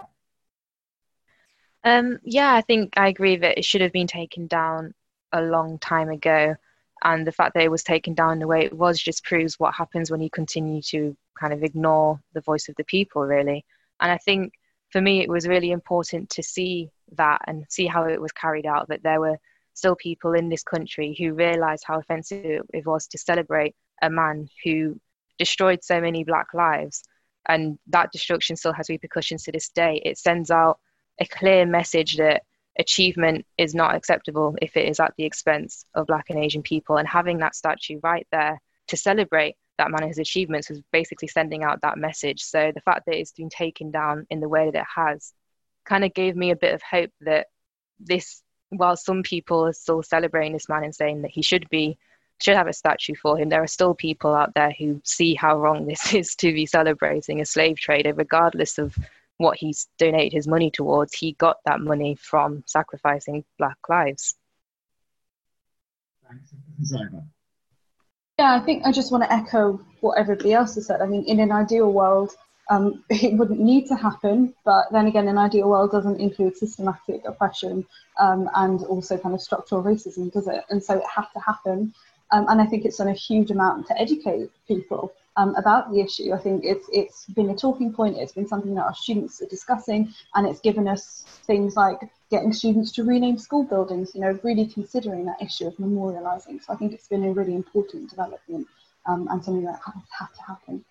Um, yeah, I think I agree that it should have been taken down a long time ago. And the fact that it was taken down the way it was just proves what happens when you continue to kind of ignore the voice of the people, really. And I think for me, it was really important to see that and see how it was carried out, that there were still people in this country who realized how offensive it was to celebrate a man who destroyed so many black lives and that destruction still has repercussions to this day. It sends out a clear message that achievement is not acceptable if it is at the expense of Black and Asian people. And having that statue right there to celebrate that man and his achievements was basically sending out that message. So the fact that it's been taken down in the way that it has kind of gave me a bit of hope that this, while some people are still celebrating this man and saying that he should be should have a statue for him. There are still people out there who see how wrong this [LAUGHS] is to be celebrating a slave trader, regardless of what he's donated his money towards. He got that money from sacrificing black lives. Yeah, I think I just want to echo what everybody else has said. I mean, in an ideal world, Um, [LAUGHS] it wouldn't need to happen, but then again, an ideal world doesn't include systematic oppression um, and also kind of structural racism, does it? And so it has to happen. Um, and I think it's done a huge amount to educate people um, about the issue. I think it's it's been a talking point. It's been something that our students are discussing, and it's given us things like getting students to rename school buildings. You know, really considering that issue of memorialising. So I think it's been a really important development um, and something that has had to happen.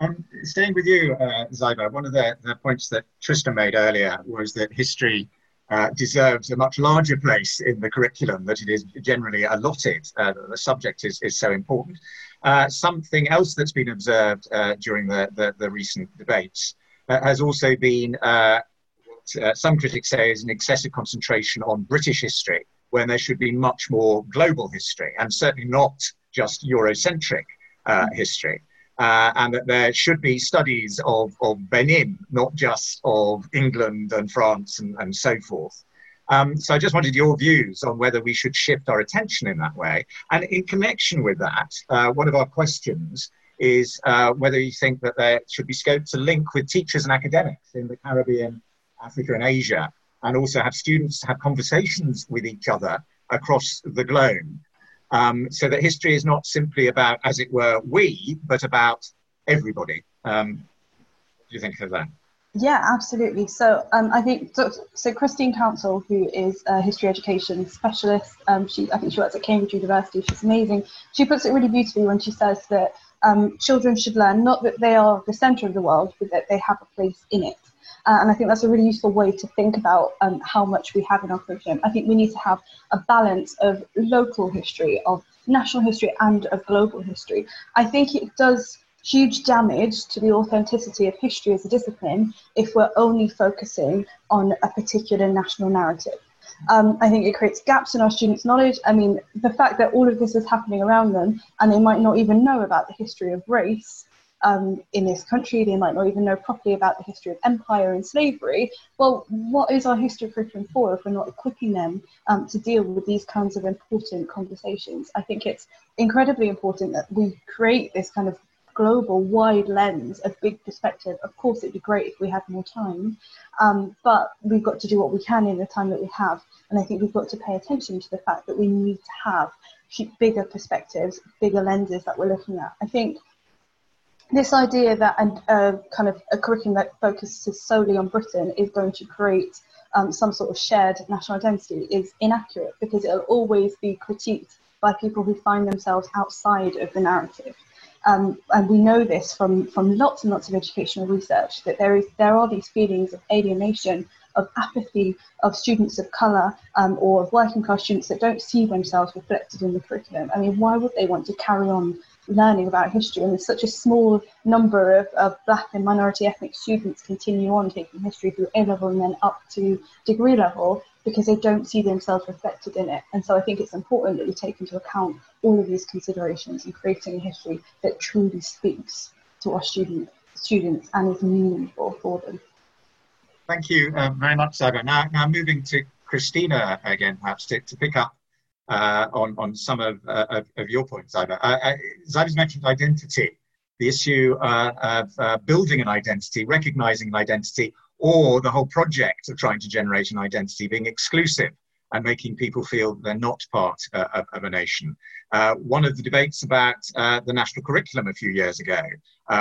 Um, staying with you, uh, Zaiba, one of the, the points that Tristram made earlier was that history uh, deserves a much larger place in the curriculum that it is generally allotted. Uh, the subject is, is so important. Uh, something else that's been observed uh, during the, the, the, recent debates uh, has also been what some critics say is an excessive concentration on British history, when there should be much more global history, and certainly not just Eurocentric history uh, and that there should be studies of, of Benin, not just of England and France and, and so forth. Um, so I just wanted your views on whether we should shift our attention in that way. And in connection with that, uh, one of our questions is uh, whether you think that there should be scope to link with teachers and academics in the Caribbean, Africa, and Asia, and also have students have conversations with each other across the globe um, so that history is not simply about, as it were, we, but about everybody. Um, do you think of that? Yeah, absolutely. So um, I think so, so. Christine Counsell, who is a history education specialist, um, she I think she works at Cambridge University. She's amazing. She puts it really beautifully when she says that um, children should learn not that they are the centre of the world, but that they have a place in it. Uh, and I think that's a really useful way to think about um, how much we have in our curriculum. I think we need to have a balance of local history, of national history, and of global history. I think it does huge damage to the authenticity of history as a discipline if we're only focusing on a particular national narrative. Um, I think it creates gaps in our students' knowledge. I mean, the fact that all of this is happening around them and they might not even know about the history of race um, in this country, they might not even know properly about the history of empire and slavery. Well, what is our history curriculum for if we're not equipping them um, to deal with these kinds of important conversations? I think it's incredibly important that we create this kind of global, wide lens of big perspective. Of course, it'd be great if we had more time, um, but we've got to do what we can in the time that we have. And I think we've got to pay attention to the fact that we need to have bigger perspectives, bigger lenses that we're looking at. I think this idea that a, a, kind of a curriculum that focuses solely on Britain is going to create um, some sort of shared national identity is inaccurate because it'll always be critiqued by people who find themselves outside of the narrative. Um, and we know this from, from lots and lots of educational research that there is there are these feelings of alienation, of apathy of students of colour um, or of working class students that don't see themselves reflected in the curriculum. I mean, why would they want to carry on learning about history and there's such a small number of, of black and minority ethnic students continue on taking history through A level and then up to degree level because they don't see themselves reflected in it. And so I think it's important that we take into account all of these considerations in creating a history that truly speaks to our student, students and is meaningful for them. Thank you um, very much, Zaiba. Now, now moving to Christina again, perhaps to, to pick up uh, on, on some of, uh, of, of, your points, Zaiba. Uh, uh mentioned identity, the issue uh, of uh, building an identity, recognizing an identity, or the whole project of trying to generate an identity being exclusive and making people feel they're not part of, of, a nation. One of the debates about the national curriculum a few years ago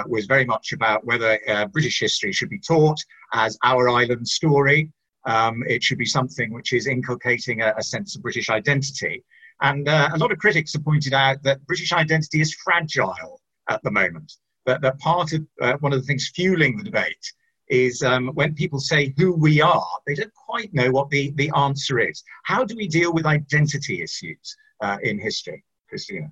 was very much about whether British history should be taught as our island story um, it should be something which is inculcating a, a sense of British identity. And uh, a lot of critics have pointed out that British identity is fragile at the moment. That, that part of uh, one of the things fueling the debate is um, when people say who we are, they don't quite know what the, the answer is. How do we deal with identity issues uh, in history, Christina?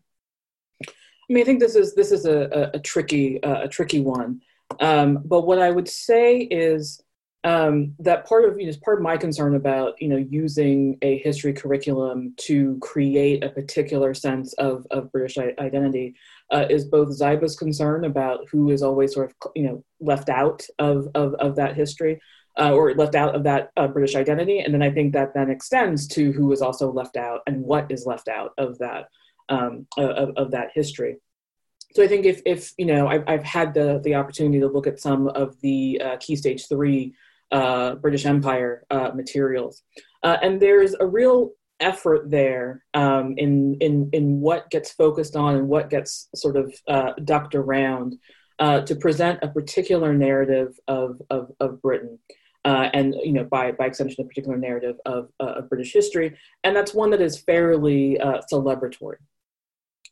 I mean, I think this is this is a, a, a tricky uh, a tricky one. Um, but what I would say is um, that part of you know, part of my concern about you know using a history curriculum to create a particular sense of, of British identity uh, is both Zaiba's concern about who is always sort of you know left out of of, of that history uh, or left out of that uh, British identity, and then I think that then extends to who is also left out and what is left out of that um, of, of that history. so I think if, if you know, I've, I've had the, the opportunity to look at some of the uh, Key Stage 3 uh, British Empire uh, materials. Uh, and there's a real effort there um, in, in, in what gets focused on and what gets sort of uh, ducked around uh, to present a particular narrative of, of, of Britain. Uh, and you know, by by extension, a particular narrative of, of British history, and that's one that is fairly celebratory.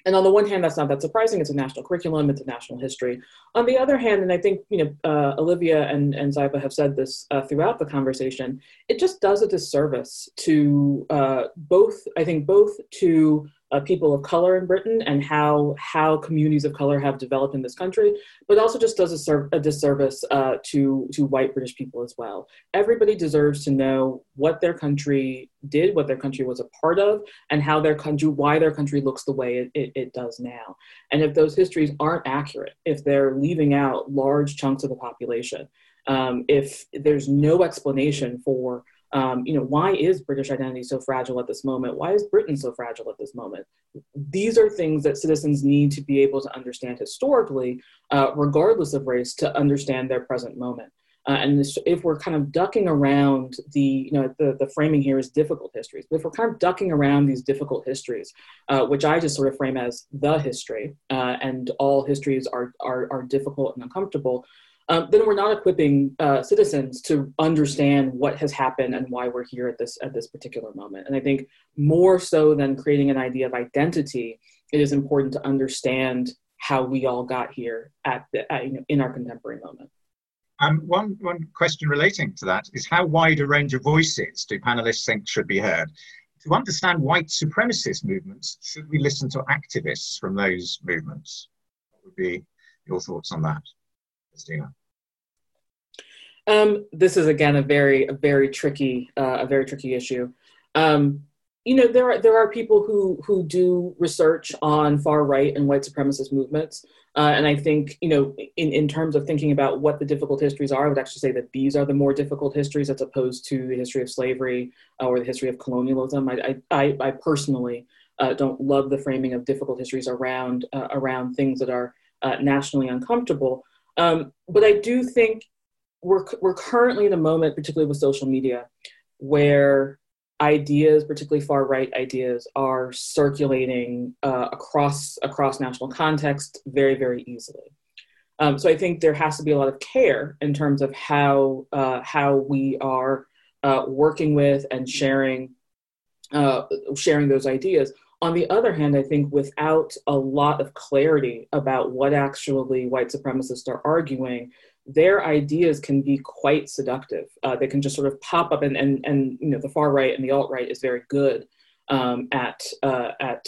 And on the one hand, that's not that surprising. It's a national curriculum. It's a national history. On the other hand, and I think you know uh, Olivia and and Zaiba have said this uh, throughout the conversation, it just does a disservice to uh, both. I think both to uh, people of color in Britain and how how communities of color have developed in this country, but also just does a, a disservice uh, to to white British people as well. Everybody deserves to know what their country did, what their country was a part of, and how their country, why their country looks the way it, it, it does now. And if those histories aren't accurate, if they're leaving out large chunks of the population, um, if there's no explanation for um, you know, why is British identity so fragile at this moment? Why is Britain so fragile at this moment? These are things that citizens need to be able to understand historically, uh, regardless of race, to understand their present moment. Uh, and this, if we're kind of ducking around the, you know, the, the framing here is difficult histories, but if we're kind of ducking around these difficult histories, uh, which I just sort of frame as the history, uh, and all histories are, are, are difficult and uncomfortable, um, then we're not equipping uh, citizens to understand what has happened and why we're here at this at this particular moment. And I think more so than creating an idea of identity, it is important to understand how we all got here at, the, at you know, in our contemporary moment. Um, one, one question relating to that is how wide a range of voices do panelists think should be heard? To understand white supremacist movements, should we listen to activists from those movements? What would be your thoughts on that? Christina? Um, this is again a very, a very tricky, uh, a very tricky issue. Um, you know, there are there are people who who do research on far right and white supremacist movements, uh, and I think you know, in in terms of thinking about what the difficult histories are, I would actually say that these are the more difficult histories as opposed to the history of slavery uh, or the history of colonialism. I I, I personally uh, don't love the framing of difficult histories around uh, around things that are uh, nationally uncomfortable. Um, but I do think we're, we're currently in a moment, particularly with social media, where ideas, particularly far right ideas, are circulating uh, across across national context very very easily. Um, so I think there has to be a lot of care in terms of how uh, how we are uh, working with and sharing uh, sharing those ideas. On the other hand, I think without a lot of clarity about what actually white supremacists are arguing, their ideas can be quite seductive. Uh, they can just sort of pop up, and, and, and you know, the far right and the alt right is very good um, at, uh, at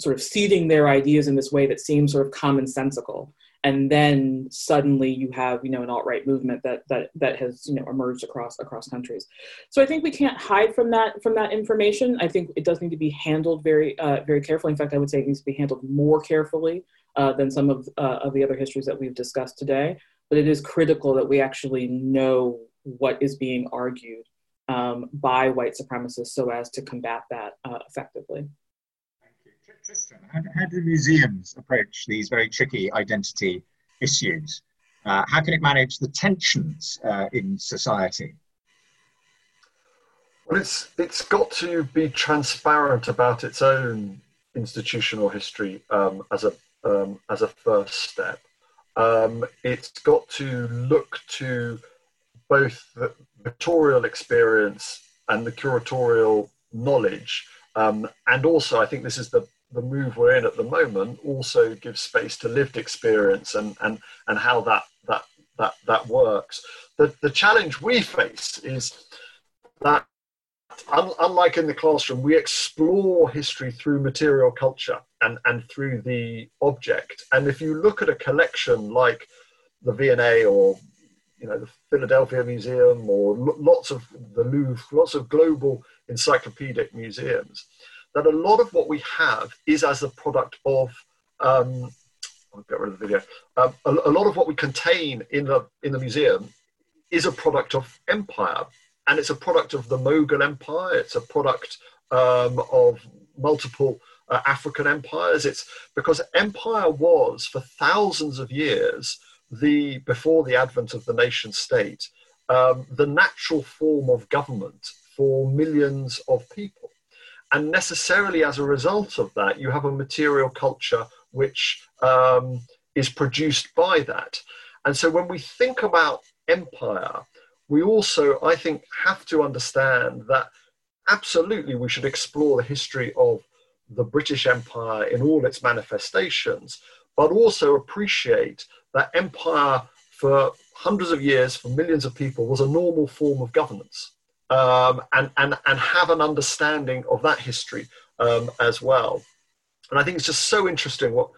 sort of seeding their ideas in this way that seems sort of commonsensical and then suddenly you have you know an alt-right movement that that that has you know emerged across across countries. So i think we can't hide from that from that information. I think it does need to be handled very uh, very carefully. In fact i would say it needs to be handled more carefully uh, than some of uh, of the other histories that we've discussed today. But it is critical that we actually know what is being argued um, by white supremacists so as to combat that uh, effectively Tristram, how, how, do museums approach these very tricky identity issues? Uh, how can it manage the tensions uh, in society? Well, it's it's got to be transparent about its own institutional history um, as a um, as a first step. Um, it's got to look to both the pictorial experience and the curatorial knowledge, um, and also I think this is the the move we're in at the moment also gives space to lived experience and and and how that that that that works. The the challenge we face is that unlike in the classroom, we explore history through material culture and, and through the object. And if you look at a collection like the V&A or you know the Philadelphia Museum or lots of the Louvre, lots of global encyclopedic museums, that a lot of what we have is as a product of um, I'll get rid of the video. Um, a, a, lot of what we contain in the in the museum is a product of empire, and it's a product of the Mughal Empire. It's a product um, of multiple uh, African empires. It's because empire was for thousands of years the before the advent of the nation state um, the natural form of government for millions of people. And necessarily as a result of that, you have a material culture which um, is produced by that. And so when we think about empire, we also, I think, have to understand that absolutely we should explore the history of the British Empire in all its manifestations, but also appreciate that empire for hundreds of years, for millions of people, was a normal form of governance. Um, and, and, and have an understanding of that history um, as well. And I think it's just so interesting what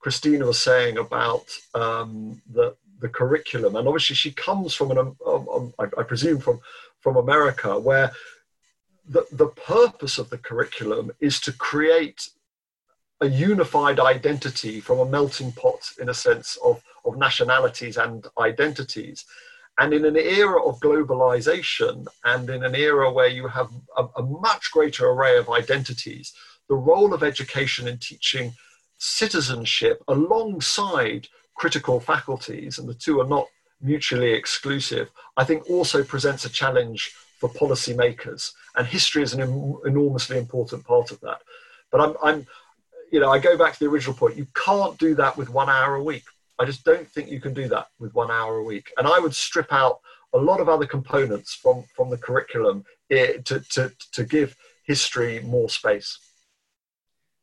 Christina was saying about um, the, the curriculum. And obviously, she comes from an, um, um, um, I, I, presume, from, from America, where the, the purpose of the curriculum is to create a unified identity from a melting pot, in a sense, of, of nationalities and identities. And in an era of globalization and in an era where you have a, a much greater array of identities, the role of education in teaching citizenship alongside critical faculties, and the two are not mutually exclusive, I think also presents a challenge for policymakers. And history is an em- enormously important part of that. But I'm, I'm, you know, I go back to the original point. You can't do that with one hour a week. I just don't think you can do that with one hour a week. And I would strip out a lot of other components from, from the curriculum to, to, to give history more space.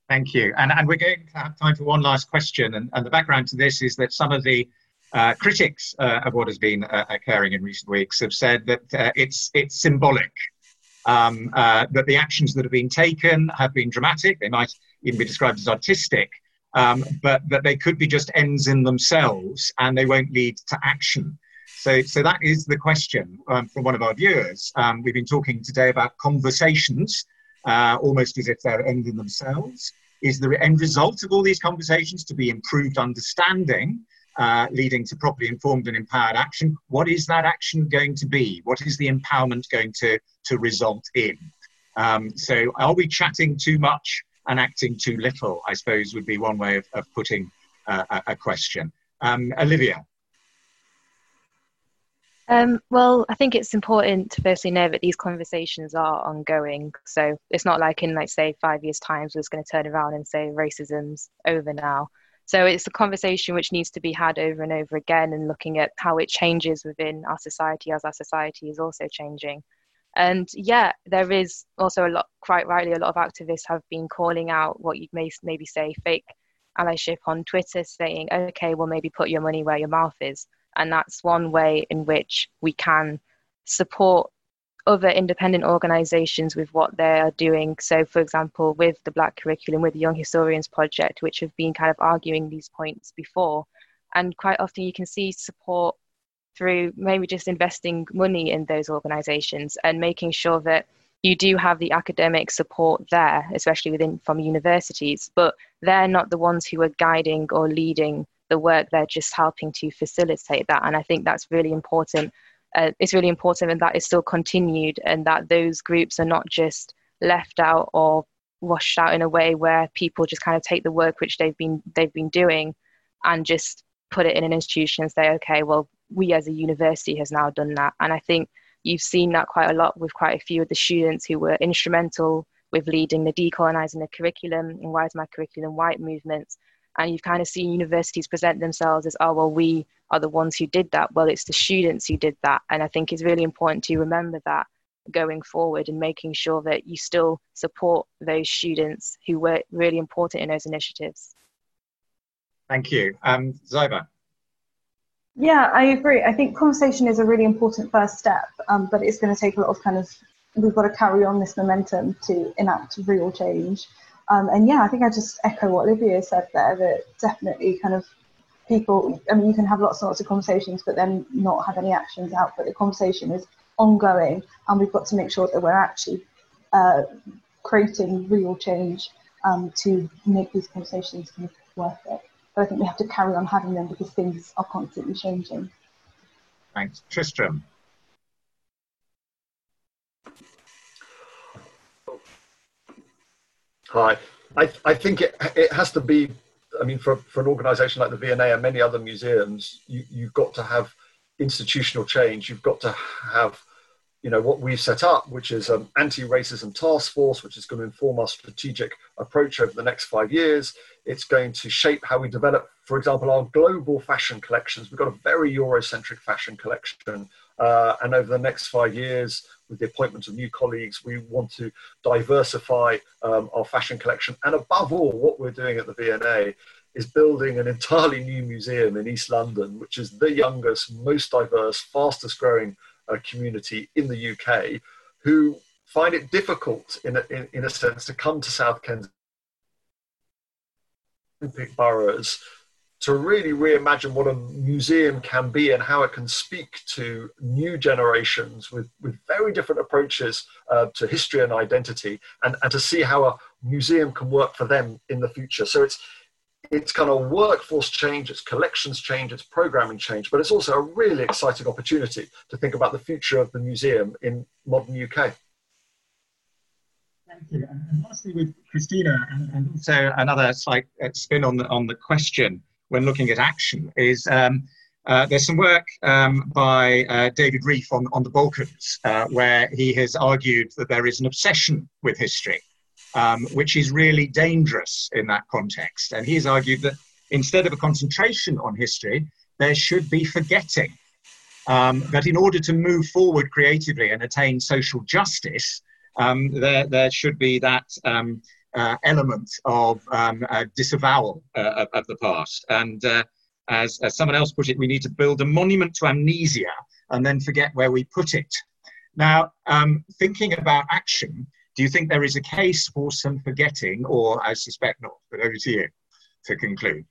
Thank you. And, and we're going to have time for one last question. And, and the background to this is that some of the uh, critics uh, of what has been uh, occurring in recent weeks have said that uh, it's, it's symbolic, um, uh, that the actions that have been taken have been dramatic. They might even be described as artistic, um, but that they could be just ends in themselves and they won't lead to action. So, so that is the question um, from one of our viewers. Um, we've been talking today about conversations, uh, almost as if they're end in themselves. Is the end result of all these conversations to be improved understanding, uh, leading to properly informed and empowered action? What is that action going to be? What is the empowerment going to, to result in? Um, so, are we chatting too much and acting too little, I suppose, would be one way of, of putting uh, a, question. Um, Olivia. Um, well, I think it's important to firstly know that these conversations are ongoing. So it's not like in, like, say, five years' time, we're just going to turn around and say racism's over now. So it's a conversation which needs to be had over and over again and looking at how it changes within our society as our society is also changing. And yeah, there is also a lot, quite rightly, a lot of activists have been calling out what you may maybe say fake allyship on Twitter, saying, okay, well, maybe put your money where your mouth is. And that's one way in which we can support other independent organizations with what they are doing. So, for example, with the Black Curriculum, with the Young Historians Project, which have been kind of arguing these points before. And quite often you can see support through maybe just investing money in those organizations and making sure that you do have the academic support there, especially within from universities, but they're not the ones who are guiding or leading the work. They're just helping to facilitate that, and I think that's really important. Uh, it's really important, and that is still continued, and that those groups are not just left out or washed out in a way where people just kind of take the work which they've been they've been doing and just put it in an institution and say, okay, well, we as a university has now done that. And I think you've seen that quite a lot with quite a few of the students who were instrumental with leading the decolonizing the curriculum and why is my curriculum white movements. And you've kind of seen universities present themselves as, oh, well, we are the ones who did that. Well, it's the students who did that. And I think it's really important to remember that going forward and making sure that you still support those students who were really important in those initiatives. Thank you. Um. Yeah, I agree. I think conversation is a really important first step, um, but it's going to take a lot of kind of, we've got to carry on this momentum to enact real change. Um, and yeah, I think I just echo what Olivia said there that definitely kind of people, I mean, you can have lots and lots of conversations, but then not have any actions out. But the conversation is ongoing, and we've got to make sure that we're actually uh, creating real change um, to make these conversations kind of worth it but I think we have to carry on having them because things are constantly changing. Thanks. Tristram. Hi. I, I think it, it has to be, I mean, for, for an organization like the V&A and many other museums, you, you've got to have institutional change. You've got to have, you know, what we've set up, which is an anti-racism task force, which is going to inform our strategic approach over the next five years. It's going to shape how we develop, for example, our global fashion collections. We've got a very Eurocentric fashion collection. Uh, and over the next five years, with the appointment of new colleagues, we want to diversify um, our fashion collection. And above all, what we're doing at the V&A is building an entirely new museum in East London, which is the youngest, most diverse, fastest growing uh, community in the UK, who find it difficult, in a, in, in a sense, to come to South Kensington boroughs to really reimagine what a museum can be and how it can speak to new generations with, with very different approaches uh, to history and identity and, and to see how a museum can work for them in the future. So it's, it's kind of workforce change, it's collections change, it's programming change, but it's also a really exciting opportunity to think about the future of the museum in modern UK. Thank you. And, lastly, with Christina, and, and also another slight uh, spin on the on the question when looking at action is um, uh, there's some work um, by uh, David Rieff on, on the Balkans, uh, where he has argued that there is an obsession with history, um, which is really dangerous in that context. And he has argued that instead of a concentration on history, there should be forgetting. Um, that in order to move forward creatively and attain social justice, um, there, there should be that um, uh, element of um, uh, disavowal uh, of, of, the past. And uh, as, as someone else put it, we need to build a monument to amnesia and then forget where we put it. Now, um, thinking about action, do you think there is a case for some forgetting, or I suspect not? But over to you to conclude.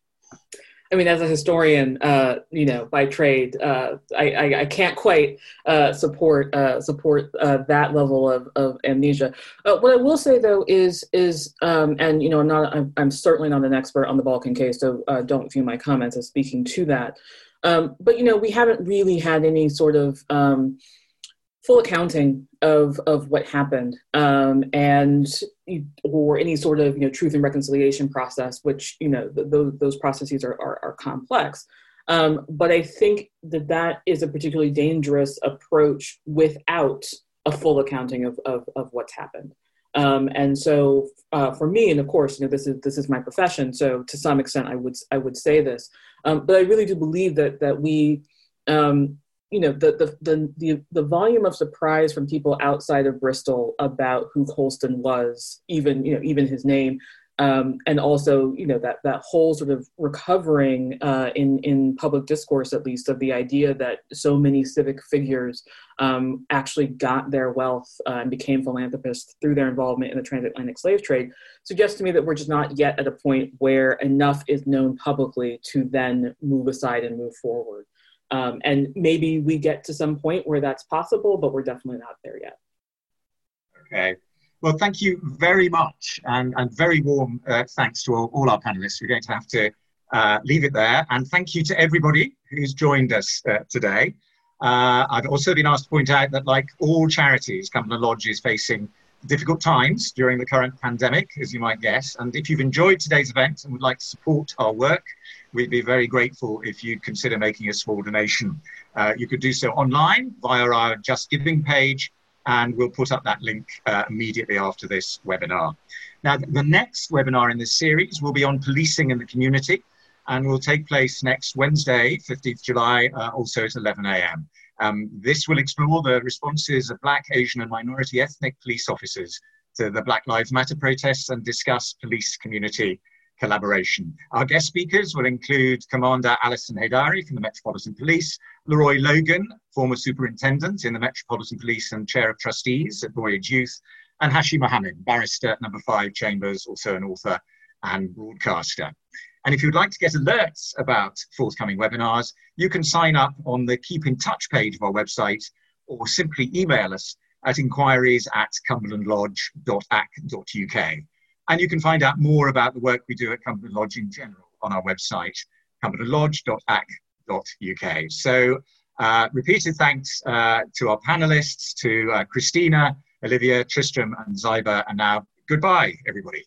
I mean, as a historian, uh, you know, by trade, uh, I, I, I, can't quite uh, support uh, support uh, that level of, of amnesia. Uh, what I will say, though, is is um, and you know, I'm not I'm, I'm, certainly not an expert on the Balkan case, so don't view my comments as speaking to that. Um, but you know, we haven't really had any sort of um, full accounting of of what happened. Um, and or any sort of you know truth and reconciliation process which you know th- those those processes are are, are complex. Um, but i think that that is a particularly dangerous approach without a full accounting of of, of what's happened. Um, and so uh, for me and of course you know this is this is my profession so to some extent i would i would say this. Um, but i really do believe that that we um, you know the, the the the the volume of surprise from people outside of Bristol about who Colston was, even you know even his name, um, and also you know that that whole sort of recovering uh, in in public discourse at least of the idea that so many civic figures um, actually got their wealth uh, and became philanthropists through their involvement in the transatlantic slave trade suggests to me that we're just not yet at a point where enough is known publicly to then move aside and move forward. Um, and maybe we get to some point where that's possible, but we're definitely not there yet. Okay. Well, thank you very much, and, and very warm uh, thanks to all, all, our panelists. We're going to have to uh, leave it there. And thank you to everybody who's joined us uh, today. Uh, I've also been asked to point out that, like all charities, Cumberland Lodge is facing difficult times during the current pandemic, as you might guess. And if you've enjoyed today's event and would like to support our work, we'd be very grateful if you'd consider making a small donation. Uh, you could do so online via our Just Giving page, and we'll put up that link uh, immediately after this webinar. Now, the next webinar in this series will be on policing in the community and will take place next Wednesday, 15th July, uh, also at 11 a.m. Um, this will explore the responses of Black, Asian, and minority ethnic police officers to the Black Lives Matter protests and discuss police community collaboration. Our guest speakers will include Commander Alison Heydari from the Metropolitan Police, Leroy Logan, former superintendent in the Metropolitan Police and chair of trustees at Voyage Youth, and Hashi Mohamed, barrister number five chambers, also an author and broadcaster. And if you'd like to get alerts about forthcoming webinars, you can sign up on the Keep in Touch page of our website or simply email us at inquiries at cumberlandlodge.ac.uk. And you can find out more about the work we do at Cumberland Lodge in general on our website, cumberlandlodge.ac.uk. So, uh, repeated thanks uh, to our panelists, to uh, Christina, Olivia, Tristram, and Zaiba. And now, goodbye, everybody.